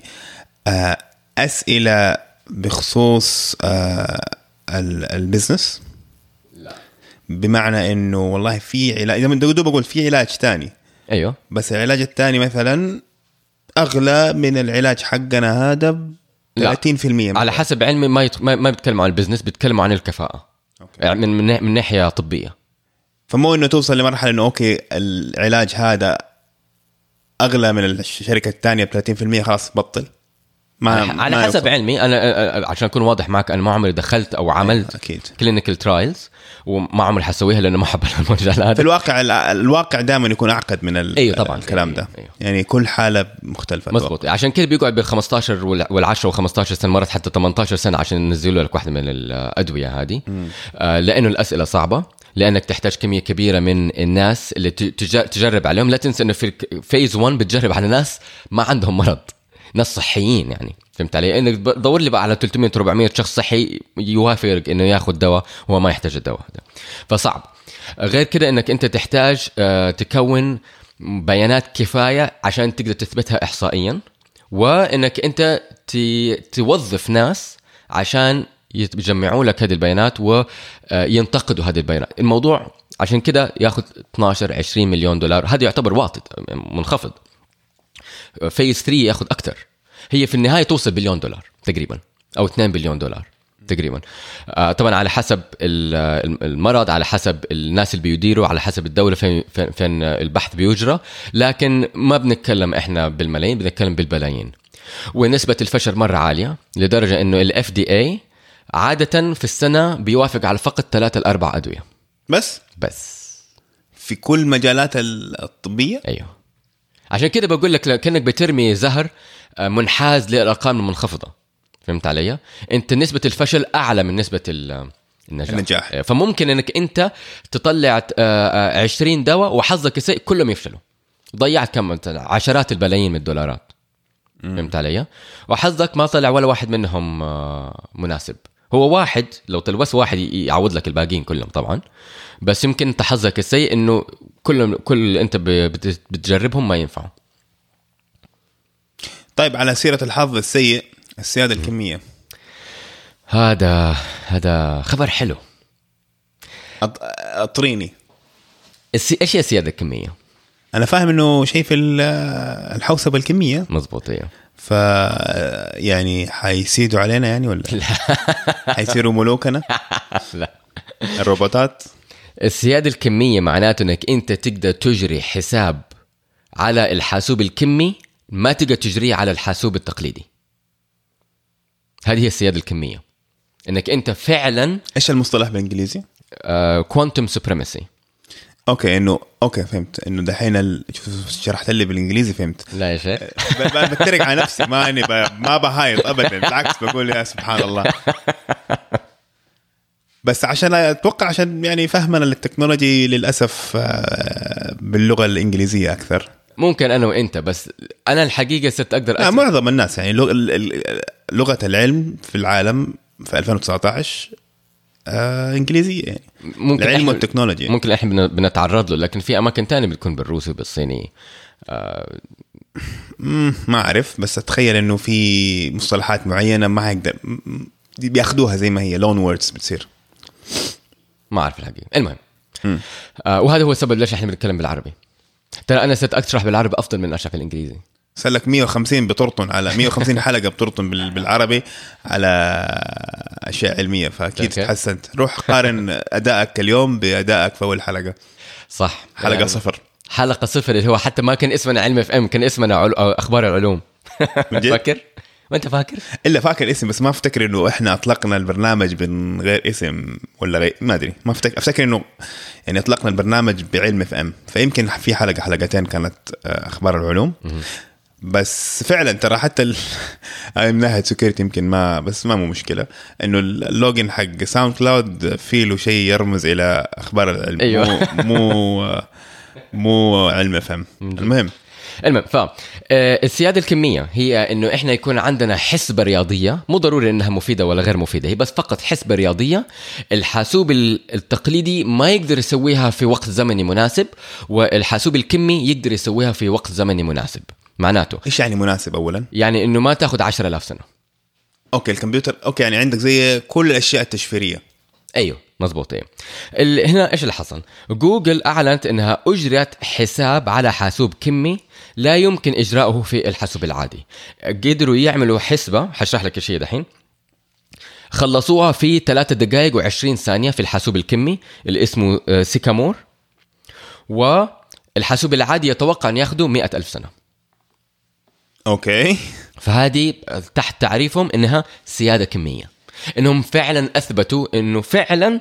آه، أسئلة بخصوص آه، ال- ال business؟ لا بمعنى إنه والله في علاج ما دوب بقول في علاج ثاني
أيوه
بس العلاج الثاني مثلا أغلى من العلاج حقنا هذا
لا.
30% مثلاً.
على حسب علمي ما يت... ما بيتكلموا عن ال business بيتكلموا عن الكفاءة
okay.
يعني من من, من ناحية طبية
فمو إنه توصل لمرحلة إنه okay العلاج هذا أغلى من الشركة الثانية ب 30% خلاص بطل ما
على
ما
حسب
يوصل.
علمي أنا عشان أكون واضح معك أنا ما عمري دخلت أو عملت
أكيد
clinical trials وما عمري حسويها لأنه ما احب المجالات.
في الواقع الواقع دائما يكون أعقد من ال-
أيوة طبعاً.
الكلام ده.
أيوة.
يعني كل حالة مختلفة.
مزبوط. عشان كده بيقعد بال 15 وال 10 و 15 سنة مرات حتى 18 سنة عشان ينزلوا لك واحدة من الأدوية هذه. آه لأنه الأسئلة صعبة لأنك تحتاج كمية كبيرة من الناس اللي تجرب عليهم. لا تنسى إنه في فيز 1 بتجرب على ناس ما عندهم مرض ناس صحيين يعني. فهمت علي؟ إنك دور لي بقى على 300 400 شخص صحي يوافق إنه ياخذ دواء وهو ما يحتاج الدواء هذا. فصعب. غير كده إنك أنت تحتاج آه، تكون بيانات كفاية عشان تقدر تثبتها احصائيا وإنك أنت توظف ناس عشان يجمعوا لك هذه البيانات وينتقدوا هذه البيانات. الموضوع عشان كده ياخذ 12 20 مليون دولار. هذا يعتبر واطي منخفض. phase 3 ياخذ أكثر هي في النهاية توصل بليون دولار تقريبا أو 2 بليون دولار تقريبا. آه، طبعا على حسب ال- المرض على حسب الناس اللي بيديروا على حسب الدولة فين فين البحث بيجرى. لكن ما بنتكلم إحنا بالملايين بنتكلم بالبلايين. ونسبة الفشل مرة عالية لدرجة إنه الاف دي اي عادة في السنة بيوافق على فقط ثلاثة لاربع أدوية.
بس؟
بس.
في كل مجالات الطبية؟
أيوه. عشان كده بقول لك كانك بترمي زهر منحاز للأرقام المنخفضة فهمت علي؟ أنت نسبة الفشل أعلى من نسبة ال- النجاح
النجاح.
آه، فممكن إنك أنت تطلع آه، آه، 20 دواء وحظك السيء كلهم يفشلوا ضيعت كم؟ عشرات البلايين من الدولارات فهمت علي؟ وحظك ما طلع ولا واحد منهم آه، مناسب هو واحد لو تلبس واحد يعوض لك الباقيين كلهم طبعا بس يمكن أنت حظك السيء إنه كلهم كل أنت بتجربهم ما ينفعوا
طيب على سيرة الحظ السيء السيادة الكمية.
هذا هذا خبر حلو.
أطريني.
السي... إيش هي السيادة الكمية؟
أنا فاهم إنه شيء في ال- الحوسبة الكمية.
مزبوط أيوه
ف يعني حيسيدوا علينا يعني ولا؟ حيصيروا ملوكنا؟
لا.
الروبوتات؟
السيادة الكمية معناته إنك أنت تقدر تجري حساب على الحاسوب الكمي ما تقدر تجريه على الحاسوب التقليدي. هذه هي السيادة الكمية. إنك أنت فعلا
إيش المصطلح بالإنجليزي؟
quantum supremacy
okay انه okay فهمت. إنه دحين ال... شرحت لي بالإنجليزي فهمت.
لا يا شيخ.
ب- ب- بتريق على نفسي. ما أني ب... ما بهايط ابدا. بالعكس بقول يا سبحان الله. بس عشان أتوقع عشان يعني فهمنا لل technology للأسف آه، باللغة الإنجليزية أكثر.
ممكن أنا وإنت بس أنا الحقيقة صرت أقدر
لا. معظم الناس يعني لغة العلم في العالم في 2019 آه إنجليزية يعني.
ممكن
العلم والتكنولوجيا.
ممكن إحنا بن- بنتعرض له لكن في أماكن تانية بتكون بالروسي وبالصيني.
مم، ما أعرف بس أتخيل إنه في مصطلحات معينة ما دي بياخذوها زي ما هي لون ووردز بتصير.
ما أعرف الحقيقة. المهم آه وهذا هو السبب ليش إحنا بنتكلم بالعربي. ترى أنا صرت اشرح بالعربي أفضل من أشرح بالإنجليزي.
صار لك 150 بترطن على 150 حلقة بترطن بال- بالعربي على أشياء علمية
فأكيد.
تحسنت. روح قارن أدائك اليوم بأدائك في أول حلقة.
صح.
حلقة
يعني
صفر.
حلقة صفر اللي هو حتى ما كان اسمنا علم اف ام كان اسمنا عل... أخبار العلوم؟ فاكر؟ ما انت فاكر؟
إلا فاكر اسم بس ما أفتكر إنه إحنا أطلقنا البرنامج من غير اسم ولا غير ما أدري ما أفتكر أفتكر إنه يعني أطلقنا البرنامج بعلم إف إم. فيمكن في حلقة حلقتين كانت آه، أخبار العلوم. بس فعلا ترى حتى ال... من ناحيه security يمكن ما بس ما مو مشكلة. إنه ال login حق ساوند كلاود فيه له شيء يرمز إلى أخبار العلم.
أيوة.
مو مو مو علم إف إم. المهم.
المهم ف آه، السيادة الكمية هي إنه إحنا يكون عندنا حسبة رياضية مو ضروري إنها مفيدة ولا غير مفيدة هي بس فقط حسبة رياضية. الحاسوب ال- التقليدي ما يقدر يسويها في وقت زمني مناسب والحاسوب الكمي يقدر يسويها في وقت زمني مناسب. معناته
إيش يعني مناسب اولا؟
يعني إنه ما تاخذ 10000 سنة.
okay الكمبيوتر okay يعني عندك زي كل الأشياء التشفيرية.
أيوه. مزبوط ال- هنا إيش اللي حصل؟ جوجل أعلنت إنها اجرت حساب على حاسوب كمي لا يمكن إجراؤه في الحاسوب العادي. قدروا يعملوا حسبة حشرح لك الشيء دحين. خلصوها في 3 دقائق و20 ثانية في الحاسوب الكمي اللي اسمه آه، سيكامور. والحاسوب العادي يتوقع أن ياخذه 100 ألف سنة.
أوكي.
فهذه تحت تعريفهم إنها سيادة كمية. إنهم فعلا أثبتوا إنه فعلا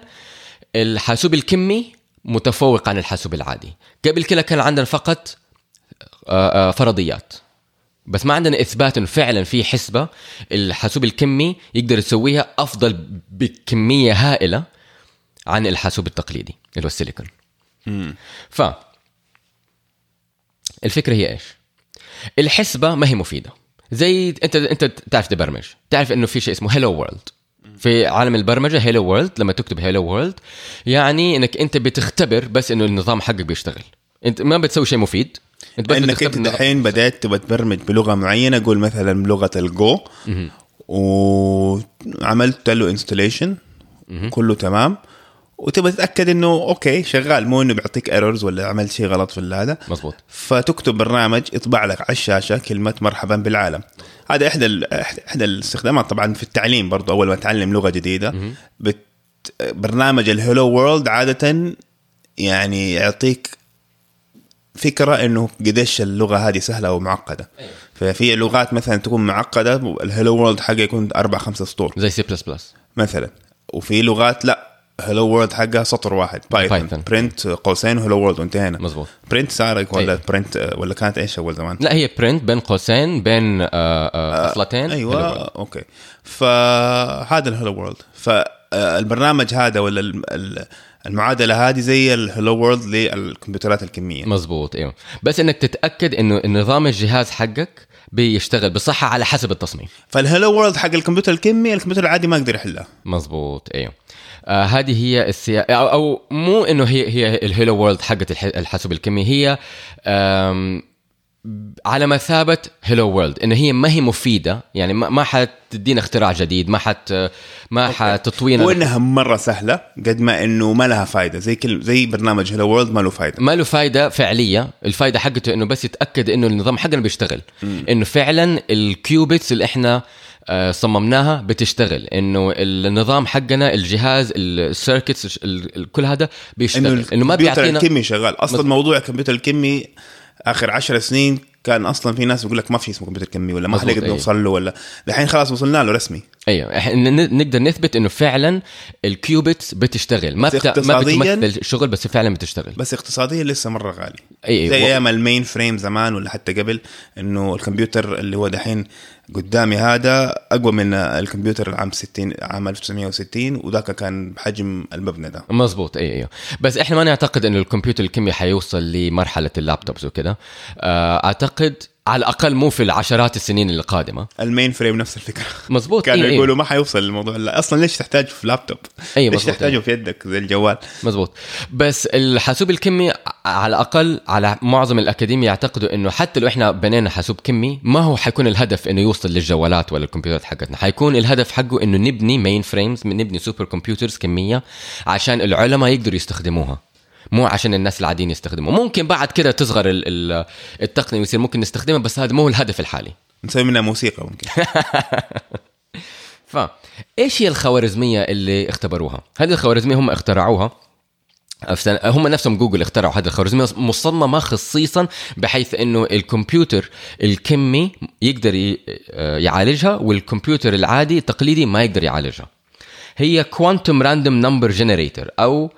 الحاسوب الكمي متفوق عن الحاسوب العادي. قبل كده كان عندنا فقط آه، آه، فرضيات. بس ما عندنا إثبات إنه فعلا في حسبة الحاسوب الكمي يقدر يسويها أفضل بكمية هائلة عن الحاسوب التقليدي اللي هو السيليكون. ف الفكرة هي إيش؟ الحسبة ما هي مفيدة. زي أنت أنت تعرف تبرمج تعرف إنه في شيء اسمه hello world في عالم البرمجة hello world لما تكتب hello world يعني إنك أنت بتختبر بس إنه النظام حقك بيشتغل. أنت ما بتسوي شيء مفيد.
أنت بس انك أنت الحين بدأت تبغى تبرمج بلغة معينة قول مثلا بلغة الجو وعملت له installation كله تمام. وتبغى تتأكد إنه okay شغال. مو إنه بيعطيك errors ولا عملت شيء غلط في هذا.
مظبوط.
فتكتب برنامج يطبع لك على الشاشة كلمة مرحبا بالعالم. هذا إحدى احدى الاستخدامات طبعا في التعليم برضو. أول ما تعلم لغة جديدة بت برنامج ال hello world عادة يعني يعطيك فكرة إنه قديش اللغة هذه سهلة أو معقده أيوه. ففي لغات مثلا تكون معقدة ال hello world حقها يكون أربع خمسة سطور.
زي سي بلس بلس
مثلا. وفي لغات لا. hello world حقها سطر واحد. Python print قوسين و hello world وانتهينا.
مظبوط.
print سارق ولا. print ولا كانت إيش أول زمان؟
لا هي print بين قوسين بين فصلتين
آه, آه, أيوه okay. فهذا ال hello world فالبرنامج هذا ولا المعادلة هذه زي ال hello world للكمبيوترات الكمية.
مزبوط إيوه. بس إنك تتأكد إنه نظام الجهاز حقك بيشتغل بصحة على حسب التصميم.
فال hello world حق الكمبيوتر الكمي الكمبيوتر العادي ما يقدر يحلها
مزبوط إيوه. آه هذه هي السيا... أو, أو مو إنه هي هي ال hello world حقت الحاسوب الكمي هي على مثابة hello world إنه هي ما هي مفيدة يعني ما حتدينا اختراع جديد ما حت ما حتعطينا
وإنها مرة سهلة قد ما إنه ما لها فايدة زي كل زي برنامج hello world ما له فايدة.
ما له فايدة فعلية الفايدة حقته إنه بس يتأكد إنه النظام حقنا بيشتغل. إنه فعلا ال qubits اللي إحنا صممناها بتشتغل. إنه النظام حقنا الجهاز ال circuits كل هذا بيشتغل.
إنه ما بيعطينا الكمي شغال. أصلا موضوع الكمبيوتر الكمي آخر عشر سنين كان أصلا في ناس بيقول لك ما في اسمه كمبيوتر كمي ولا ما أيوه. نوصل له ولا الحين خلاص وصلنا له رسمي.
أيوه. إحنا نقدر نثبت إنه فعلا ال qubits بتشتغل. ما بت... ما بتمثل الشغل بس فعلا بتشتغل.
بس اقتصاديا لسه مرة غالي. أيوه. زي أيام ال mainframe زمان ولا حتى قبل إنه الكمبيوتر اللي هو دحين قدامي هذا أقوى من الكمبيوتر العام 60 عام 1960 وذاك كان بحجم المبنى ده.
مزبوط أيوه أيوه بس إحنا ما نعتقد إنه الكمبيوتر الكمي حيوصل لمرحلة ال laptops وكذا. آه، أعتقد على الأقل مو في العشرات السنين القادمة.
ال mainframe نفس الفكرة.
مزبوط
كانوا إيه يقولوا ما حيوصل الموضوع. لا أصلا ليش تحتاجه في لابتوب؟
أي
ليش تحتاجه إيه. في يدك زي الجوال؟
مزبوط بس الحاسوب الكمي على الأقل على معظم الأكاديمية يعتقدوا إنه حتى لو إحنا بنينا حاسوب كمي ما هو حيكون الهدف إنه يوصل للجوالات ولا الكمبيوترات حقتنا. حيكون الهدف حقه إنه نبني mainframes نبني supercomputers كمية عشان العلماء يقدروا يستخدموها. مو عشان الناس العاديين يستخدموا ممكن بعد كده تصغر التقنية ويصير ممكن نستخدمها بس هذا مو الهدف الحالي.
نسوي منها موسيقى ممكن.
ف إيش هي الخوارزمية اللي اختبروها؟ هذه الخوارزمية هم اخترعوها. هم نفسهم جوجل اخترعوا هذه الخوارزمية مصممة خصيصا بحيث إنه الكمبيوتر الكمي يقدر يعالجها والكمبيوتر العادي التقليدي ما يقدر يعالجها. هي quantum random number generator أو آه،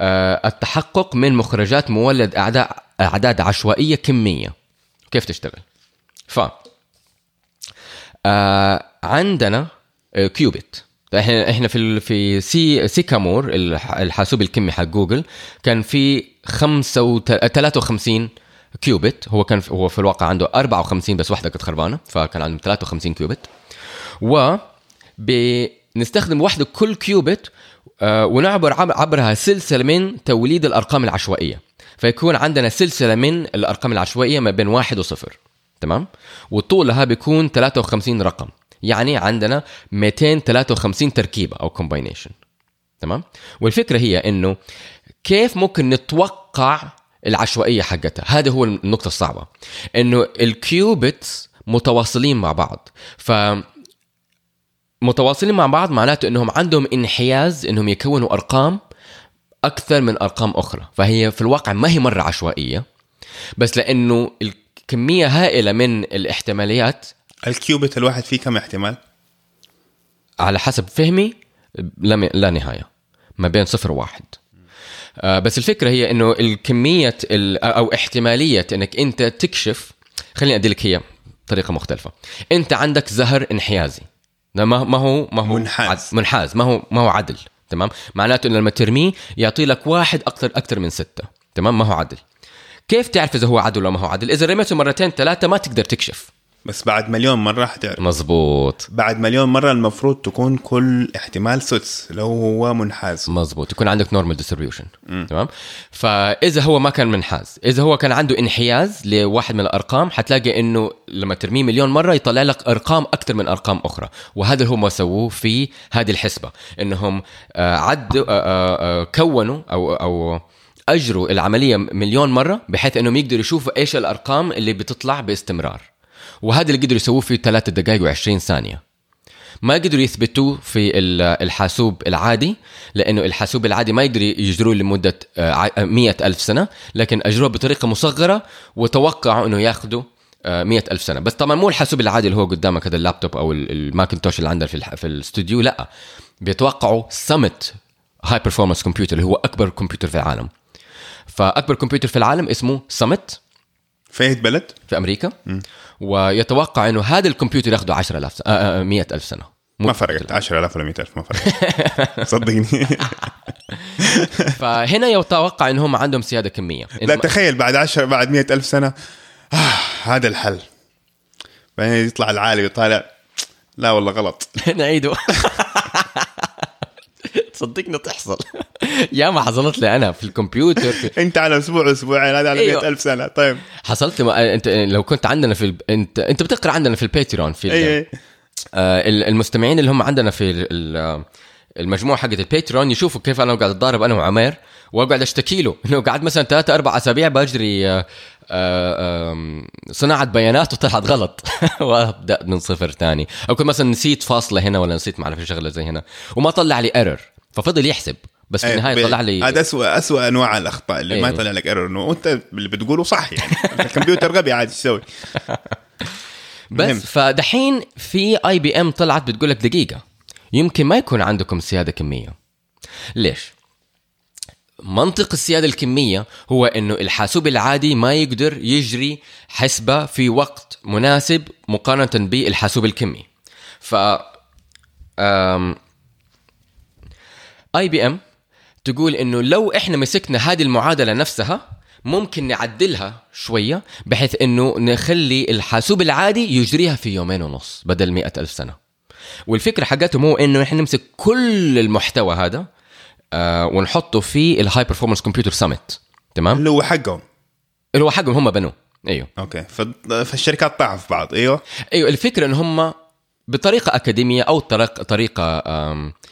التحقق من مخرجات مولد أعداد أعداد عشوائية كمية. كيف تشتغل؟ ف آه، عندنا qubit. آه، إحنا إحنا في في سي Sycamore الحاسوب الكمي حق جوجل كان في 5 53 qubit. هو كان هو في الواقع عنده 54 بس واحدة كانت خربانة فكان عنده 53 qubit. و بنستخدم واحدة كل qubit آه، ونعبر عبرها سلسلة من توليد الأرقام العشوائية. فيكون عندنا سلسلة من الأرقام العشوائية ما بين واحد وصفر. تمام؟ وطولها بيكون 53 رقم. يعني عندنا 253 تركيبة أو combination تمام؟ والفكرة هي إنه كيف ممكن نتوقع العشوائية حقتها؟ هذا هو النقطة الصعبة. إنه ال qubits متواصلين مع بعض. ف متواصلين مع بعض معناته إنهم عندهم انحياز إنهم يكونوا أرقام أكثر من أرقام أخرى. فهي في الواقع ما هي مرة عشوائية بس لأنه كميه هائلة من الاحتماليات.
ال qubit الواحد فيه كم احتمال؟
على حسب فهمي لا نهاية ما بين صفر وواحد. آه بس الفكرة هي إنه الكمية ال- أو احتمالية إنك أنت تكشف خليني ادي لك هي طريقة مختلفة. أنت عندك زهر انحيازي. ما ما هو ما هو
منحاز.
منحاز. ما هو ما هو عدل تمام؟ معناته انه لما ترميه يعطي لك واحد أكثر أكثر من ستة تمام؟ ما هو عدل. كيف تعرف إذا هو عدل ولا ما هو عدل؟ إذا رميته مرتين ثلاثة ما تقدر تكشف.
بس بعد مليون مرة حتعرف.
مزبوط
بعد مليون مرة المفروض تكون كل احتمال سدس لو هو منحاز.
مزبوط يكون عندك نورمال ديستريبيوشن تمام؟ فإذا هو ما كان منحاز إذا هو كان عنده انحياز لواحد من الأرقام حتلاقي إنه لما ترميه مليون مرة يطلع لك أرقام أكثر من أرقام أخرى. وهذا اللي هم سووه في هذه الحسبة. إنهم آه، عدوا آه، آه، كونوا أو أو أجروا العملية مليون مرة بحيث إنهم يقدروا يشوفوا إيش الأرقام اللي بتطلع باستمرار. وهذا اللي قدروا يسووه في 3 دقائق و20 ثانية. ما قدروا يثبتوه في ال- الحاسوب العادي لأنه الحاسوب العادي ما يقدر يجروه لمدة آه، ع- مية ألف سنة لكن أجروه بطريقة مصغرة وتوقعوا أنه ياخذوا آه، مية ألف سنة. بس طبعا مو الحاسوب العادي اللي هو قدامك هذا اللابتوب أو ال- الماكنتوش اللي عندنا في, في الاستوديو لا. بيتوقعوا Summit high performance computer اللي هو أكبر كمبيوتر في العالم. فأكبر كمبيوتر في العالم اسمه Summit
في بلد؟
في أمريكا. ويتوقع أنه هذا الكمبيوتر ياخذه 10000 سنة آه، آه، 100000 سنة. مو
ما فرقت. 10000 ولا 100000 ما فرقت. صدقني.
فهنا يتوقع انهم عندهم سيادة كمية.
لا تخيل بعد 10 بعد 100000 سنة. آه هذا الحل. بعدين يطلع العالم يطالع لا والله غلط.
نعيده. تصدقني تحصل. يا ما حصلت لي أنا في الكمبيوتر في...
انت على أسبوع أسبوعين هذا على
أيوه.
100000 سنة. طيب.
حصلت ما... انت لو كنت عندنا في ال... انت أنت بتقرأ عندنا في الباتريون في ال...
اي اي
آه ال- المستمعين اللي هم عندنا في ال- ال- المجموعة حقت الباتريون يشوفوا كيف أنا قاعد أتضارب أنا وعمير وأقعد أشتكي له إنه قعد مثلا ثلاثة أربع أسابيع بجري آه، آه، صناعة بيانات وطلعت غلط. وأبدأ من صفر ثاني أو كنت مثلا نسيت فاصلة هنا ولا نسيت ما أعرف شغلة زي هنا. وما طلع لي error ففضل يحسب بس في النهاية طلع لي
هذا اسوء اسوء أنواع الأخطاء اللي ما
إيه.
يطلع لك error إنه أنت اللي بتقوله صح يعني. الكمبيوتر غبي عادي يسوي
بس
مهم.
فدحين في IBM طلعت بتقول لك دقيقة يمكن ما يكون عندكم سيادة كمية. ليش؟ منطق السيادة الكمية هو إنه الحاسوب العادي ما يقدر يجري حسبة في وقت مناسب مقارنة بالحاسوب الكمي. ف IBM تقول إنه لو إحنا مسكنا هذه المعادلة نفسها ممكن نعدلها شوية بحيث إنه نخلي الحاسوب العادي يجريها في يومين ونص بدل مئة ألف سنة. والفكرة حقتهم هو إنه إحنا نمسك كل المحتوى هذا آه ونحطه في ال high performance computer Summit تمام؟
اللي هو حقهم.
اللي هو حقهم هم بنوه.
أيوه. okay. فالشركات طاعوا بعض. أيوه.
أيوه. الفكرة إن هم بطريقة أكاديمية أو طريق طريقة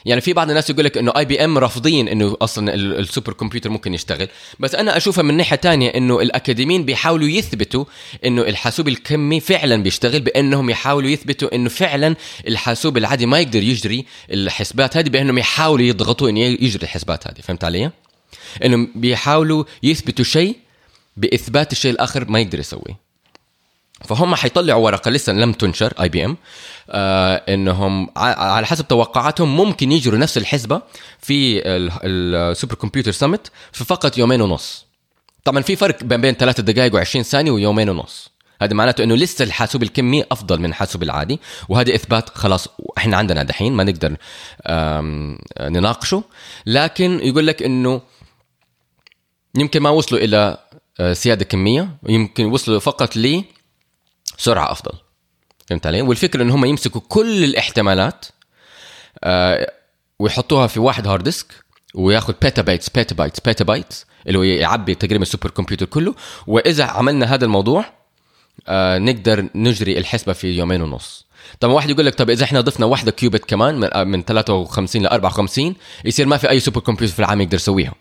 يعني في بعض الناس يقول لك إنه IBM رافضين إنه أصلا ال- ال super computer ممكن يشتغل. بس أنا أشوفها من ناحية تانية إنه الأكاديميين بيحاولوا يثبتوا إنه الحاسوب الكمي فعلا بيشتغل بأنهم يحاولوا يثبتوا إنه فعلا الحاسوب العادي ما يقدر يجري الحسبات هذه بأنهم يحاولوا يضغطوا إنه يجري الحسبات هذه. فهمت علي؟ إنهم بيحاولوا يثبتوا شيء بإثبات الشيء الآخر ما يقدر يسويه. فهم حيطلعوا ورقة لسه لم تنشر IBM إنهم على حسب توقعاتهم ممكن يجروا نفس الحسبة في ال super computer Summit في فقط يومين ونص. طبعا في فرق ما بين ثلاثة دقائق و20 ثانية ويومين ونص. هذا معناته إنه لسه الحاسوب الكمي أفضل من الحاسوب العادي وهذا إثبات خلاص إحنا عندنا دحين ما نقدر نناقشه. لكن يقول لك إنه يمكن ما وصلوا إلى آه، سيادة كمية يمكن وصلوا فقط لسرعه أفضل. فهمت علي؟ والفكرة إن هم يمسكوا كل الاحتمالات آه، ويحطوها في واحد hard disk وياخذ petabytes petabytes petabytes اللي هو يعبي تقريبا ال super computer كله. وإذا عملنا هذا الموضوع آه، نقدر نجري الحسبة في يومين ونص. طب واحد يقول لك طب إذا إحنا ضفنا واحدة كيوبت كمان من, آه، من 53 ل 54 يصير ما في أي سوبر كمبيوتر في العالم يقدر يسويها.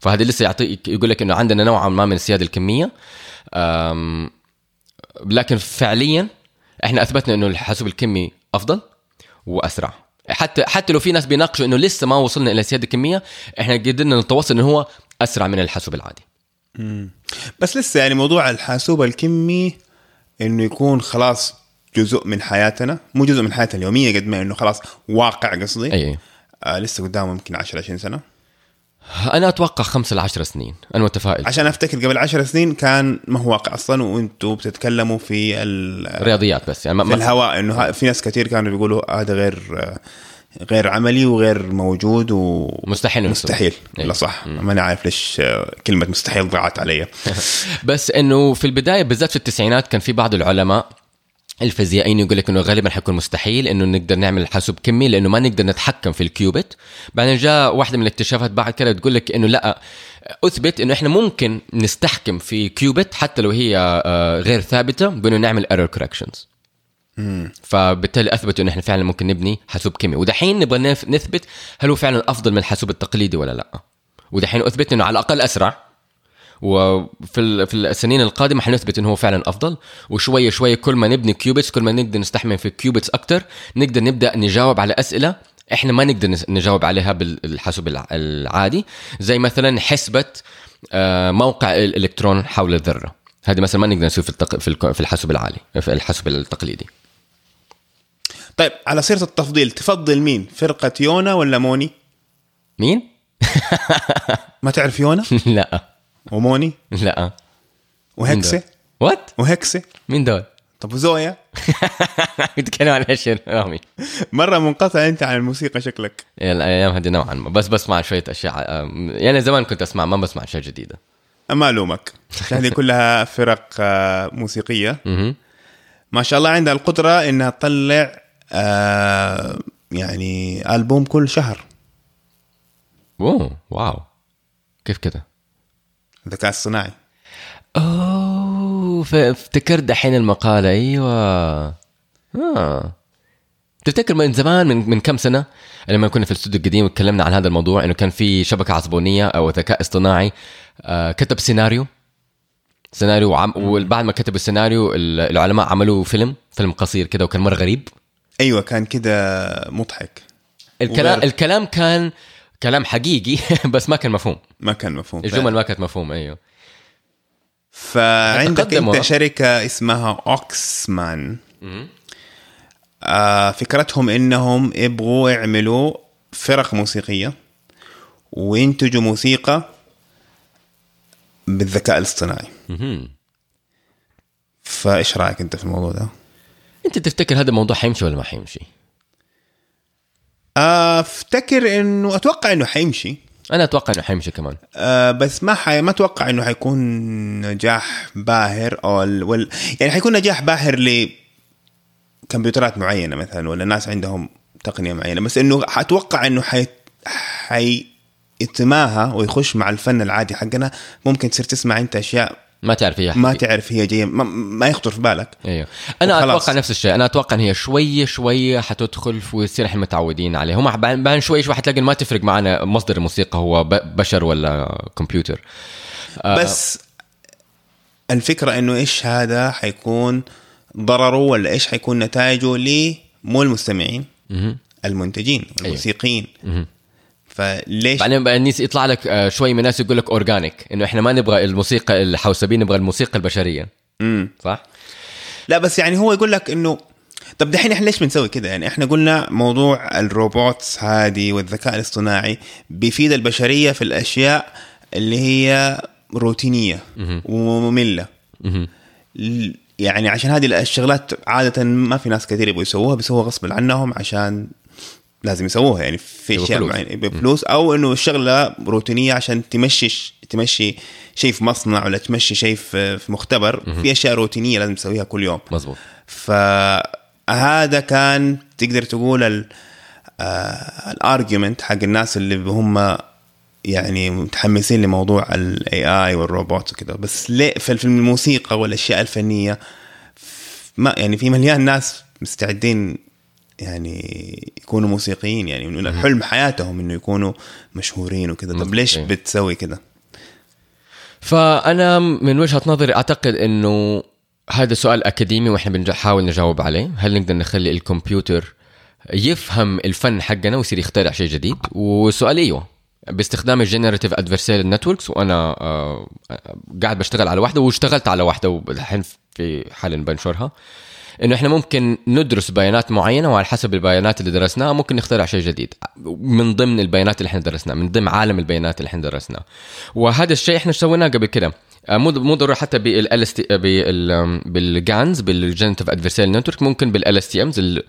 فهذا لسه يعطيك يقول لك إنه عندنا نوعا ما من السياده الكمية. لكن فعليا إحنا أثبتنا إنه الحاسوب الكمي أفضل وأسرع. حتى حتى لو في ناس بيناقشوا إنه لسه ما وصلنا إلى السياده الكميه إحنا قدرنا نتوصل إنه هو أسرع من الحاسوب العادي.
بس لسه يعني موضوع الحاسوب الكمي إنه يكون خلاص جزء من حياتنا مو جزء من حياتنا اليومية قد ما إنه خلاص واقع قصدي.
أي.
آه لسه قدامه يمكن 10 20 سنة.
أنا أتوقع خمس ل 10 سنين. أنا متفائل.
عشان أفتكر قبل 10 سنين كان ما هو واقع أصلا وأنتم بتتكلموا في ال-
رياضيات بس يعني ما
في
ما
الهواء إنه في ناس كثير كانوا بيقولوا هذا غير آه، غير عملي وغير موجود ومستحيل
مستحيل أيوة.
لا صح. ماني عارف ليش كلمة مستحيل ضاعت علي.
بس إنه في البداية بالذات في التسعينات كان في بعض العلماء الفيزيائيين يقول لك إنه غالبا حيكون مستحيل إنه نقدر نعمل حاسوب كمي لأنه ما نقدر نتحكم في ال qubit. بعدين جاء واحدة من الاكتشافات بعد كده تقول لك إنه لا أثبت إنه إحنا ممكن نتحكم في qubit حتى لو هي آه، غير ثابتة بإنه نعمل error corrections فبالتالي أثبتوا إنه إحنا فعلا ممكن نبني حاسوب كمي. ودحين نبغى نثبت هل هو فعلا أفضل من الحاسوب التقليدي ولا لا. ودحين أثبت إنه على الأقل أسرع. وفي في السنين القادمة حنثبت إنه هو فعلا أفضل. وشويه شوية كل ما نبني qubits كل ما نقدر نستحكم في qubits أكثر نقدر نبدأ نجاوب على أسئلة إحنا ما نقدر نجاوب عليها بالحاسوب الع- العادي. زي مثلا حسبة آه، موقع الإلكترون حول الذرة. هذه مثلا ما نقدر نسوي في التق... في الحاسوب العالي في الحاسوب التقليدي.
طيب على سيرة التفضيل تفضل مين؟ فرقة يونا ولا موني؟
مين؟
ما تعرف يونا؟
لا.
وموني؟
لا.
وهكسة؟
وات؟
وهكسة.
مين دول؟
طب وزويا؟
بيتكلم عن إيش يا رامي؟
مرة منقطع أنت عن الموسيقى شكلك.
الأيام هذه نوعا ما. بس بسمع شوية أشياء آم، يعني زمان كنت أسمع ما بسمع أشياء جديدة.
ما ألومك. هذه كلها فرق آه،
موسيقية.
ما شاء الله عندها القدرة إنها تطلع آه، يعني ألبوم كل شهر.
أوه واو. كيف كده؟
الذكاء الصناعي.
أوه افتكرت دحين المقالة أيوه. آه. تفتكر من زمان من من كم سنة لما كنا في الاستوديو القديم وتكلمنا عن هذا الموضوع إنه كان في شبكة عصبونية أو ذكاء اصطناعي آه كتب سيناريو. سيناريو وعم وبعد ما كتب السيناريو ال- العلماء عملوا فيلم فيلم قصير كده وكان مرة غريب.
أيوه كان كده مضحك.
الكلام الكلام كان كلام حقيقي بس ما كان مفهوم
ما كان مفهوم
الجمل ما كانت مفهوم أيوه
فعندك. أنت شركة اسمها اوكسمان آه فكرتهم إنهم يبغوا يعملوا فرق موسيقية وينتجوا موسيقى بالذكاء الاصطناعي. فإيش رأيك أنت في الموضوع ده؟
أنت تفتكر هذا الموضوع حيمشي ولا ما حيمشي؟
أفتكر انه أتوقع إنه حيمشي.
أنا أتوقع إنه حيمشي كمان.
آه بس ما حي... ما أتوقع إنه حيكون نجاح باهر أو ال... وال... يعني حيكون نجاح باهر لكمبيوترات معينة مثلا ولا ناس عندهم تقنية معينة. بس إنه أتوقع إنه حي... حي... يتماهى ويخش مع الفن العادي حقنا. ممكن تصير تسمع أنت أشياء
ما تعرف هي
ما تعرف هي جاية. ما, ما يخطر في بالك.
أيوه. أنا
وخلاص.
أتوقع نفس الشيء. أنا أتوقع إن هي شوية شوية حتدخل في- ويصير إحنا متعودين عليه. هم بعدين شوي شوي حتلاقي ما تفرق معنا مصدر الموسيقى هو بشر ولا كمبيوتر.
بس الفكرة إنه إيش هذا حيكون ضرره ولا إيش حيكون نتائجه لي مو المستمعين. المنتجين الموسيقيين.
مهم.
فليش؟
بعدين بقى الناس يطلع لك آه، شوي من الناس يقول لك organic إنه إحنا ما نبغى الموسيقى الحوسبيه نبغى الموسيقى البشرية.
مم.
صح؟
لا بس يعني هو يقول لك إنه طب دحين إحنا ليش بنسوي كده؟ يعني إحنا قلنا موضوع ال robots هذه والذكاء الاصطناعي بيفيد البشرية في الأشياء اللي هي
روتينية
ومملة. يعني عشان هذه الشغلات عادة ما في ناس كثير يبغوا يسووها بيسووها غصب عنهم عشان لازم يسووها يعني في
أشياء.
معينة بفلوس أو إنه الشغله روتينية عشان تمشي تمشي شيء في مصنع ولا تمشي شيء في مختبر. في أشياء روتينية لازم تسويها كل يوم.
مزبوط
فهذا كان تقدر تقول ال الارجيومنت حق الناس اللي هم يعني متحمسين لموضوع الاي اي والروبوت وكذا بس ليه في في الموسيقى والأشياء الفنية ما يعني في مليان ناس مستعدين يعني يكونوا موسيقيين يعني من حلم حياتهم إنه يكونوا مشهورين وكذا طب ليش
إيه.
بتسوي كذا؟
فأنا من وجهة نظري أعتقد إنه هذا سؤال أكاديمي وإحنا بنحاول نجاوب عليه. هل نقدر نخلي الكمبيوتر يفهم الفن حقنا ويصير يخترع شيء جديد؟ وسؤال إيوه باستخدام ال generative adversarial networks وأنا آه، قاعد بشتغل على واحدة واشتغلت على واحدة والحين في حال بنشرها. إنه إحنا ممكن ندرس بيانات معينة وعلى حسب البيانات اللي درسناها ممكن نخترع شيء جديد. من ضمن البيانات اللي إحنا درسناها من ضمن عالم البيانات اللي إحنا درسناه وهذا الشيء إحنا سويناه قبل كده. آه، مو مو ضروري حتى بال S T بال GANs بال generative adversarial network ممكن بال LSTMs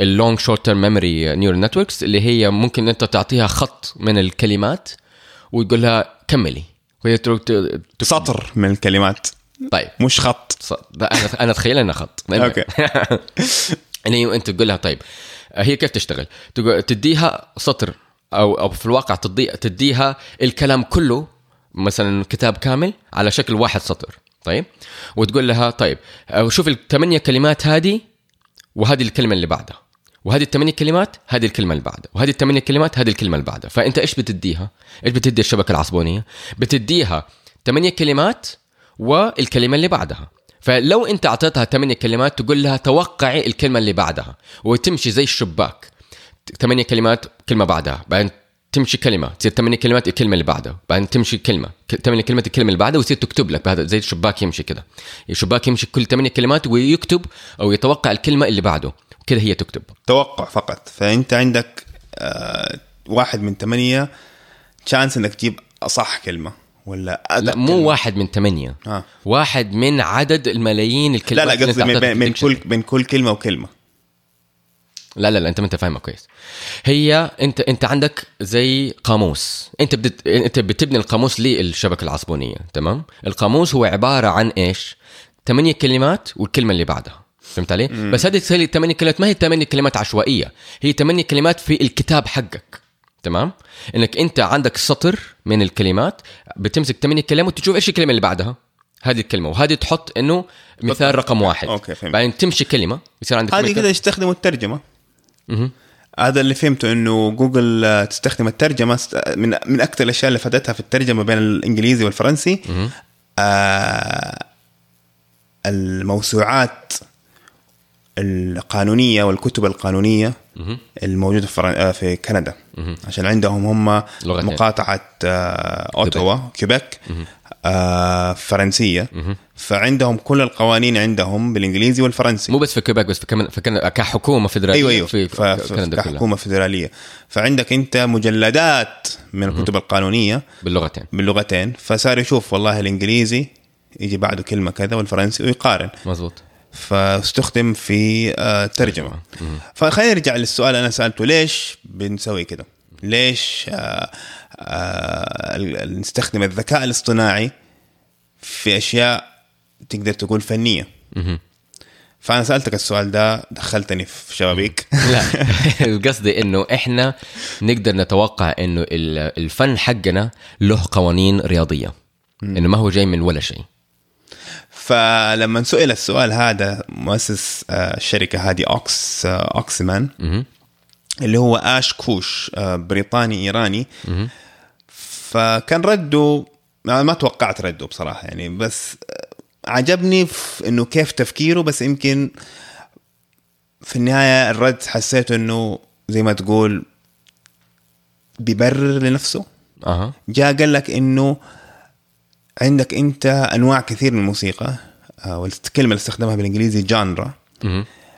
ال long short term memory neural networks اللي هي ممكن أنت تعطيها خط من الكلمات وتقول لها كملي. وهي
سطر من الكلمات.
طيب.
مش خط.
أنا أنا أتخيل إنها خط.
okay.
يعني أنت تقول لها طيب. هي كيف تشتغل؟ تقول تديها سطر أو أو في الواقع تدي تديها الكلام كله مثلا كتاب كامل على شكل واحد سطر. طيب. وتقول لها طيب شوف الثمانية كلمات هذه وهذه الكلمة اللي بعدها. وهذه الثمانية كلمات هذه الكلمة اللي بعدها. وهذه الثمانية كلمات هذه الكلمة اللي بعدها. فأنت إيش بتديها؟ إيش بتدي الشبكة العصبونية؟ بتديها ثمانية كلمات والكلمة اللي بعدها. فلو أنت أعطيتها ثمانية كلمات تقول لها توقعي الكلمة اللي بعدها وتمشي زي الشباك. ثمانية كلمات كلمة بعدها بعدين تمشي كلمة تصير ثمانية كلمات الكلمة اللي بعدها بعدين تمشي كلمة ثمانية كلمات الكلمة اللي بعدها ويصير تكتب لك بهذا زي الشباك يمشي كده. الشباك يمشي كل ثمانية كلمات ويكتب أو يتوقع الكلمة اللي بعده. كده هي تكتب.
توقع فقط. فأنت عندك آه واحد من ثمانية تشانس إنك تجيب أصح كلمة. ولا
لا مو كلمة. واحد من ثمانية.
آه.
واحد من عدد الملايين الكلمات
لا لا قصدي من, من كل من كل كلمة وكلمة.
لا لا لا أنت ما أنت فاهمها كويس. هي انت أنت عندك زي قاموس. أنت بدت أنت بتبني القاموس للشبكة العصبونية تمام؟ القاموس هو عبارة عن إيش؟ ثمانية كلمات والكلمة اللي بعدها. فهمت علي؟ مم. بس هذه الثمانية كلمات. ما هي ثمانية كلمات عشوائية هي ثمانية كلمات في الكتاب حقك. تمام؟ إنك أنت عندك سطر من الكلمات بتمسك ثمانية كلمات وتشوف إيش الكلمة اللي بعدها. هذه الكلمة وهذه تحط إنه مثال رقم واحد.
okay فهمت.
بعدين تمشي كلمة يصير عندك
هذه كذا يستخدموا الترجمة. هذا اللي فهمته إنه جوجل تستخدم الترجمة من من أكثر الأشياء اللي فادتها في الترجمة بين الإنجليزي والفرنسي. آه الموسوعات القانونية والكتب القانونية الموجودة في, آه، في كندا. عشان عندهم هم مقاطعة آه اوتوا كيبك آه فرنسية. فعندهم كل القوانين عندهم بالإنجليزي والفرنسي.
مو بس في كيبك بس في كمان في كندا كحكومة فدراليه
أيوه أيوه. في كندا كحكومة فدراليه فعندك أنت مجلدات من الكتب القانونية.
باللغتين.
باللغتين. فصار يشوف والله الإنجليزي يجي بعده كلمة كذا والفرنسي ويقارن.
مزبوط
فاستخدم في الترجمه آه، فخلينا نرجع للسؤال أنا سألته ليش بنسوي كده؟ ليش آه آه نستخدم الذكاء الاصطناعي في أشياء تقدر تقول فنية؟ فأنا سألتك السؤال ده دخلتني في شبابيك.
لا قصدي إنه إحنا نقدر نتوقع إنه الفن حقنا له قوانين رياضية. إنه ما هو جاي من ولا شيء.
فلما سئل السؤال هذا مؤسس آه، الشركة هذه أوكس آه، أوكسمان اللي هو آش كوش آه، بريطاني إيراني. فكان رده ما توقعت رده بصراحة يعني بس عجبني في إنه كيف تفكيره بس يمكن في النهاية الرد حسيت إنه زي ما تقول بيبرر لنفسه.
أها.
جاء قال لك إنه عندك انت انواع كثير من الموسيقى آه، والكلمة اللي استخدمها بالإنجليزي جانرا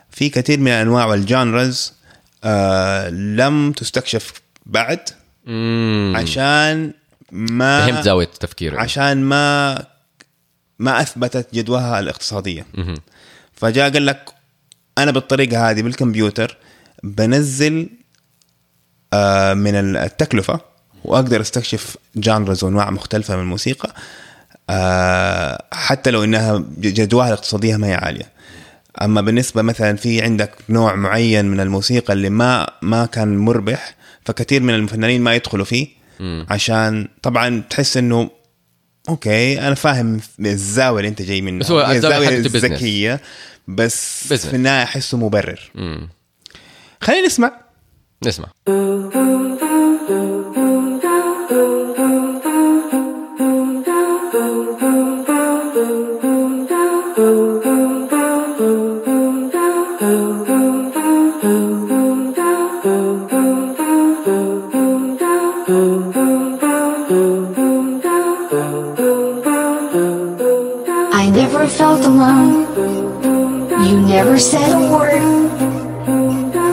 في كثير من الأنواع والجانرز آه لم تستكشف بعد عشان ما
فهمت زاوية التفكير
عشان ما ما أثبتت جدواها الاقتصادية. فجاء قال لك أنا بالطريقة هذه بالكمبيوتر بنزل آه من التكلفة وأقدر أستكشف جانرز وأنواع مختلفة من الموسيقى. آه حتى لو إنها جدواها الاقتصادية ما هي عالية. أما بالنسبة مثلا في عندك نوع معين من الموسيقى اللي ما ما كان مربح فكثير من الفنانين ما يدخلوا فيه عشان طبعا تحس إنه okay أنا فاهم الزاوية اللي أنت جاي منها.
بس هو الزاوية
الذكية بس business. في النهاية أحسه مبرر. خلينا نسمع.
نسمع.
Never said a word.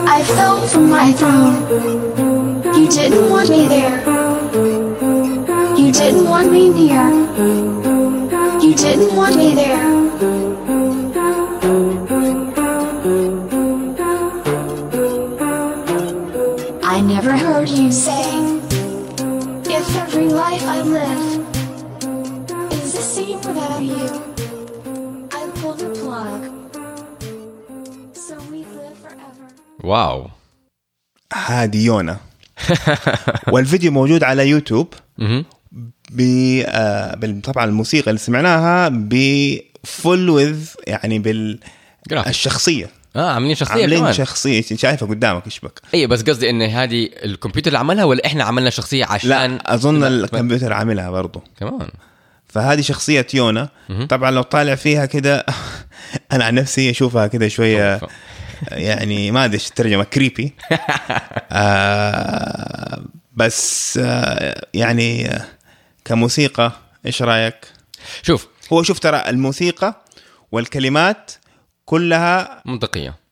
I fell from my throne. You didn't want me there. You didn't want me near. You didn't want me there.
wow.
هادي يونا. والفيديو موجود على يوتيوب. آه، بال- طبعا الموسيقى اللي سمعناها ب full with يعني
جرافيك.
بالشخصيه
آه عاملين شخصية
عاملين
كمان.
شخصية. شايفه قدامك إيش بك؟
اي بس قصدي إن هذه الكمبيوتر اللي عملها ولا إحنا عملنا شخصية عشان
لا
أظن
الكمبيوتر عاملها برضه
كمان.
فهذه شخصية يونا. طبعا لو طالع فيها كده أنا عن نفسي أشوفها كده
شوية.
يعني ما أدري إيش الترجمة كريبي آه بس آه يعني آه، كموسيقى إيش رأيك؟
شوف
هو شوف ترى الموسيقى والكلمات كلها
منطقية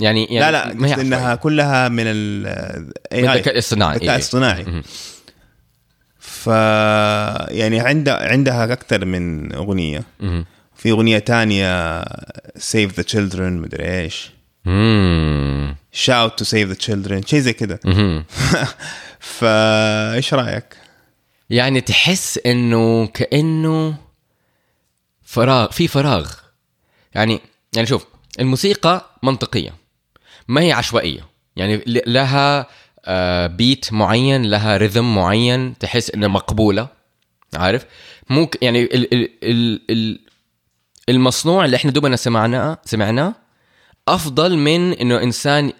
يعني, يعني
لا لا
ما هي إنها.
كلها من ال
من الذكاء الاصطناعي
الذكاء. الاصطناعي. ف يعني عندها عندها أكثر من
أغنية.
في أغنية تانية save the children مدري
إيش.
shout to save the children شيء زي كده. فايش رأيك؟
يعني تحس إنه كأنه فراغ في فراغ. يعني يعني شوف الموسيقى منطقية ما هي عشوائية. يعني لها آه، بيت معين لها رذم معين تحس إنها مقبولة. عارف؟ ممكن يعني ال ال ال ال المصنوع اللي إحنا دوبنا سمعناه سمعناه أفضل من إنه إنسان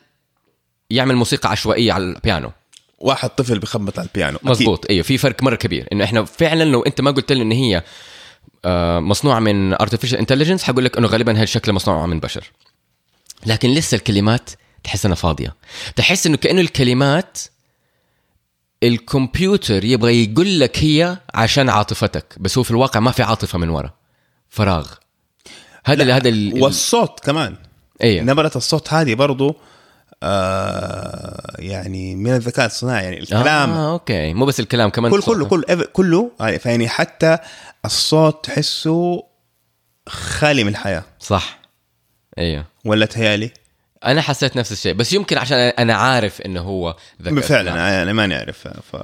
يعمل موسيقى عشوائية على البيانو.
واحد طفل بيخبط على البيانو. أكيد.
مزبوط أيوه في فرق مرة كبير. إنه إحنا فعلا لو أنت ما قلت لي إن هي آه، مصنوعة من artificial intelligence حقول لك إنه غالبا هالشكل مصنوعة من بشر. لكن لسه الكلمات تحس إنها فاضية. تحس إنه كأنه الكلمات الكمبيوتر يبغى يقول لك هي عشان عاطفتك بس هو في الواقع ما في عاطفة من ورا. فراغ. هذا هذا ال-
والصوت كمان.
أيوه
نبرة الصوت هذه برضو آه يعني من الذكاء الصناعي يعني الكلام.
آه أوكي. مو بس الكلام كمان
كل. كله كله كله يعني فيعني حتى الصوت تحسه خالي من الحياة.
صح. أيوه
ولا تهيألي؟
أنا حسيت نفس الشيء بس يمكن عشان أنا عارف إنه هو ذكاء.
فعلا أنا ما نعرف ف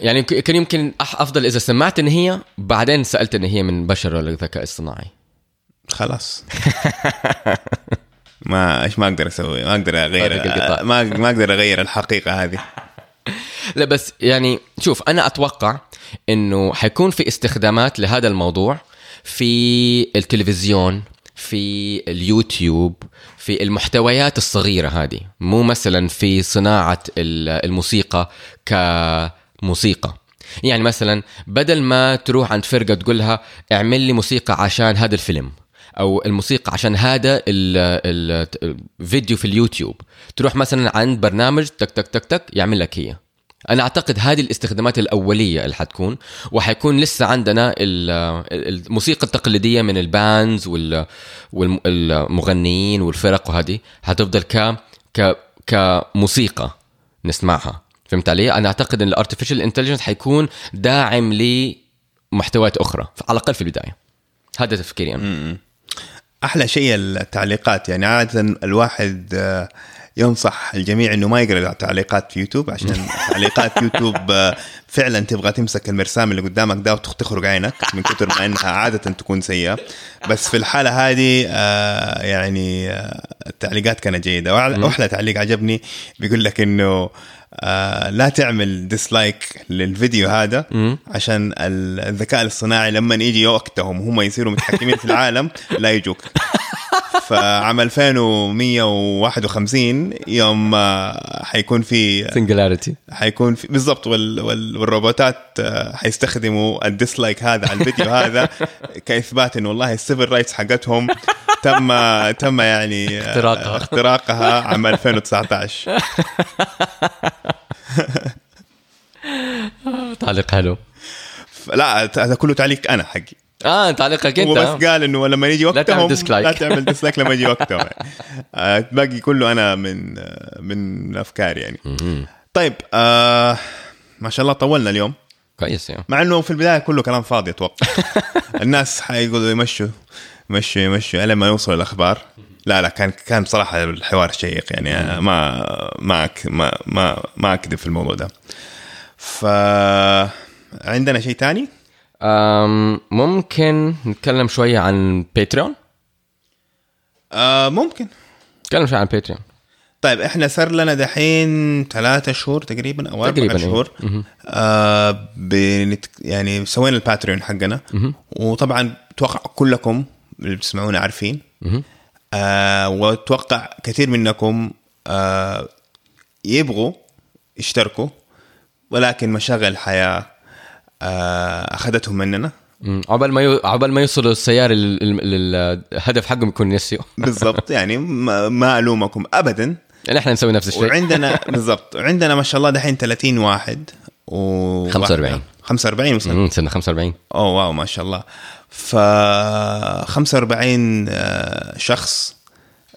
يعني كان يمكن أفضل إذا سمعت إن هي بعدين سألت إن هي من بشر ولا ذكاء اصطناعي
خلاص. ما إيش ما أقدر أسوي؟ ما
أقدر أغير.
ما ما أقدر أغير الحقيقة هذه.
لا بس يعني شوف أنا أتوقع إنه حيكون في استخدامات لهذا الموضوع في التلفزيون في اليوتيوب في المحتويات الصغيرة هذه مو مثلا في صناعة ال- الموسيقى كموسيقى. يعني مثلا بدل ما تروح عند فرقة تقول لها اعمل لي موسيقى عشان هذا الفيلم. أو الموسيقى عشان هذا ال- ال- الفيديو في اليوتيوب. تروح مثلا عند برنامج تك تك تك تك يعمل لك هي. أنا أعتقد هذه الاستخدامات الأولية اللي حتكون وحيكون لسه عندنا ال- الموسيقى التقليدية من ال bands وال- والمغنيين والفرق وهذه حتفضل ك كموسيقى نسمعها. فهمت علي؟ أنا أعتقد إن ال artificial intelligence حيكون داعم لمحتويات أخرى على الأقل في البداية. هذا تفكيري أنا.
أحلى شيء التعليقات. يعني عادة الواحد آه، ينصح الجميع إنه ما يقرأ تعليقات في يوتيوب عشان تعليقات يوتيوب آه، فعلا تبغى تمسك المرسام اللي قدامك ده وتخرج عينك من كثر ما إنها عادة تكون سيئة. بس في الحالة هذه آه، يعني التعليقات كانت جيدة. واحلى تعليق عجبني بيقول لك إنه آه لا تعمل dislike للفيديو هذا عشان ال- الذكاء الاصطناعي لما يجي وقتهم هم يصيروا متحكمين في العالم لا يجوك. فعام 2151 يوم حيكون في
singularity
حيكون في بالضبط وال وال والروبوتات آه، حيستخدموا ال dislike هذا على الفيديو هذا كإثبات إنه والله ال civil rights حقتهم تم تم يعني آه،
اختراقها.
اختراقها عام 2019
تعليق حلو.
لا هذا كله تعليق أنا حقي.
آه تعليقك أنت.
بس قال إنه لما يجي وقتهم
تعمل dislike.
لا تعمل dislike لما يجي وقتهم. آه، باقي كله أنا من آه، من افكاري يعني. طيب آه ما شاء الله طولنا اليوم.
كويس يعني
مع إنه في البداية كله كلام فاضي أتوقع. الناس حيقولوا يمشوا يمشوا يمشوا الين ما يوصلوا الأخبار. لا لا كان كان بصراحه الحوار شيق يعني. أنا ما ما أك- ما ما, ما أكذب في الموضوع ده. ف عندنا شيء تاني
أم ممكن نتكلم شوية عن Patreon
آه ممكن.
نتكلم شوية عن باتريون
طيب إحنا صار لنا دحين ثلاثة شهور تقريبا أو
تقريباً،
أربع
إيه.
شهور. آه بنت يعني سوينا ال Patreon حقنا. وطبعا أتوقع كلكم اللي بتسمعونا عارفين. آه وأتوقع كثير منكم آه يبغوا يشتركوا ولكن مشاغل الحياة آه اخذتهم مننا.
عقبال ما يو... عقبال ما يوصلوا السيارة لل- لل- للهدف حقهم يكون نسيوا
بالضبط. يعني ما, ما ألومكم ابدا.
يعني إحنا نسوي نفس الشيء.
وعندنا بالضبط. وعندنا ما شاء الله دحين 30 واحد و
45.
45 وصلنا
سنه 45
أوه واو ما شاء الله. ف 45 آه، شخص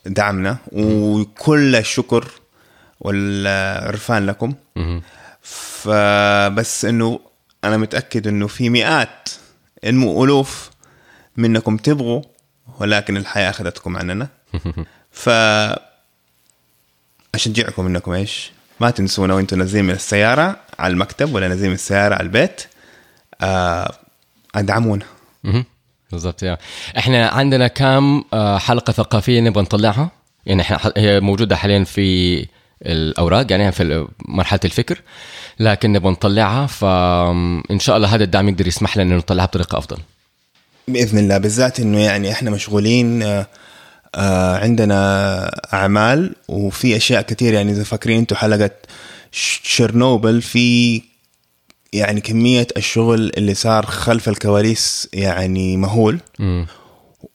دعمنا. وكل الشكر والعرفان لكم. فبس إنه أنا متأكد إنه في مئات انمو ألوف منكم تبغوا ولكن الحياة أخذتكم عننا. ف أشجعكم إنكم إيش؟ ما تنسونا وأنتم نازلين من السيارة على المكتب ولا نازلين من السيارة على البيت. آه
أدعمونا. بالضبط يا. إحنا عندنا كام آه، حلقة ثقافية نبغى نطلعها؟ يعني إحنا هي موجودة حاليا في الأوراق يعني في مرحلة الفكر. لكن نبغى نطلعها فان شاء الله هذا الدعم يقدر يسمح لنا نطلعها بطريقة أفضل.
بإذن الله. بالذات إنه يعني إحنا مشغولين آه آه عندنا أعمال وفي أشياء كثير. يعني إذا فاكرين أنتم حلقة شرنوبل في يعني كمية الشغل اللي صار خلف الكواليس يعني مهول.
مم.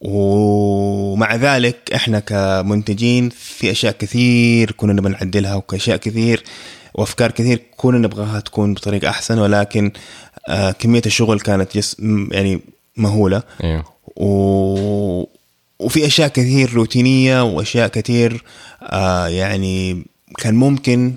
ومع ذلك إحنا كمنتجين في أشياء كثير كنا نبغى نعدلها واشياء كثير وأفكار كثير كنا نبغاها تكون بطريقة أحسن ولكن آه كمية الشغل كانت جس يعني مهولة.
أيوه.
و... وفي أشياء كثير روتينية وأشياء كثير آه يعني كان ممكن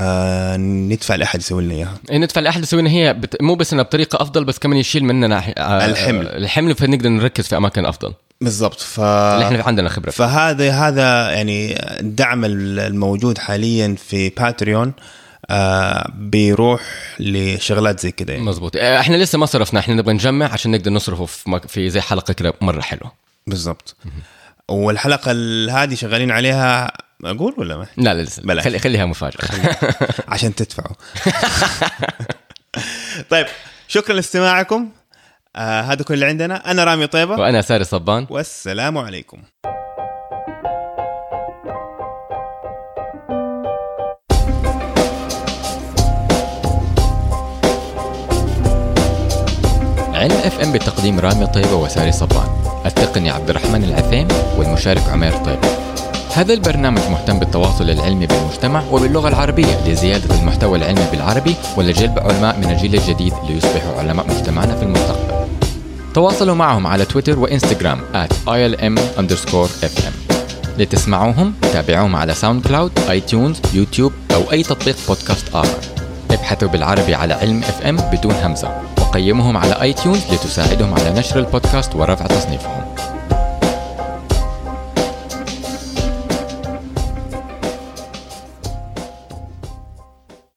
آه ندفع لأحد يسوي لنا إياها
إيه ندفع الاحد يسوي لنا هي بت... مو بس إنها بطريقة أفضل بس كمان يشيل مننا آه،
الحمل.
الحمل فنقدر نركز في أماكن أفضل
بالضبط ف
اللي إحنا عندنا خبرة.
فهذا هذا يعني الدعم الموجود حاليا في باتريون آه بيروح لشغلات زي كده يعني.
مزبوط آه، إحنا لسه ما صرفنا إحنا نبغى نجمع عشان نقدر نصرفه في, مك... في زي حلقة كده مرة حلوة
بالضبط والحلقة ال- هذه شغالين عليها أقول ولا ما؟
لا لا لسه
بلاش.
خلي خليها مفاجأة.
عشان تدفعوا. طيب شكرا لاستماعكم. آه هذا كل اللي عندنا. أنا رامي طيبة.
وأنا ساري صبان.
والسلام عليكم.
علم FM بتقديم رامي طيبة وساري صبان. التقني عبد الرحمن العثيم والمشارك عمير طيبة. هذا البرنامج مهتم بالتواصل العلمي بالمجتمع وباللغة العربية لزيادة المحتوى العلمي بالعربي ولجلب علماء من الجيل الجديد ليصبحوا علماء مجتمعنا في المستقبل. تواصلوا معهم على تويتر وإنستغرام at ilm fm لتسمعوهم تابعوهم على SoundCloud iTunes يوتيوب أو أي تطبيق بودكاست آخر. ابحثوا بالعربي على علم FM بدون همزة. وقيموهم على iTunes لتساعدهم على نشر البودكاست ورفع تصنيفهم.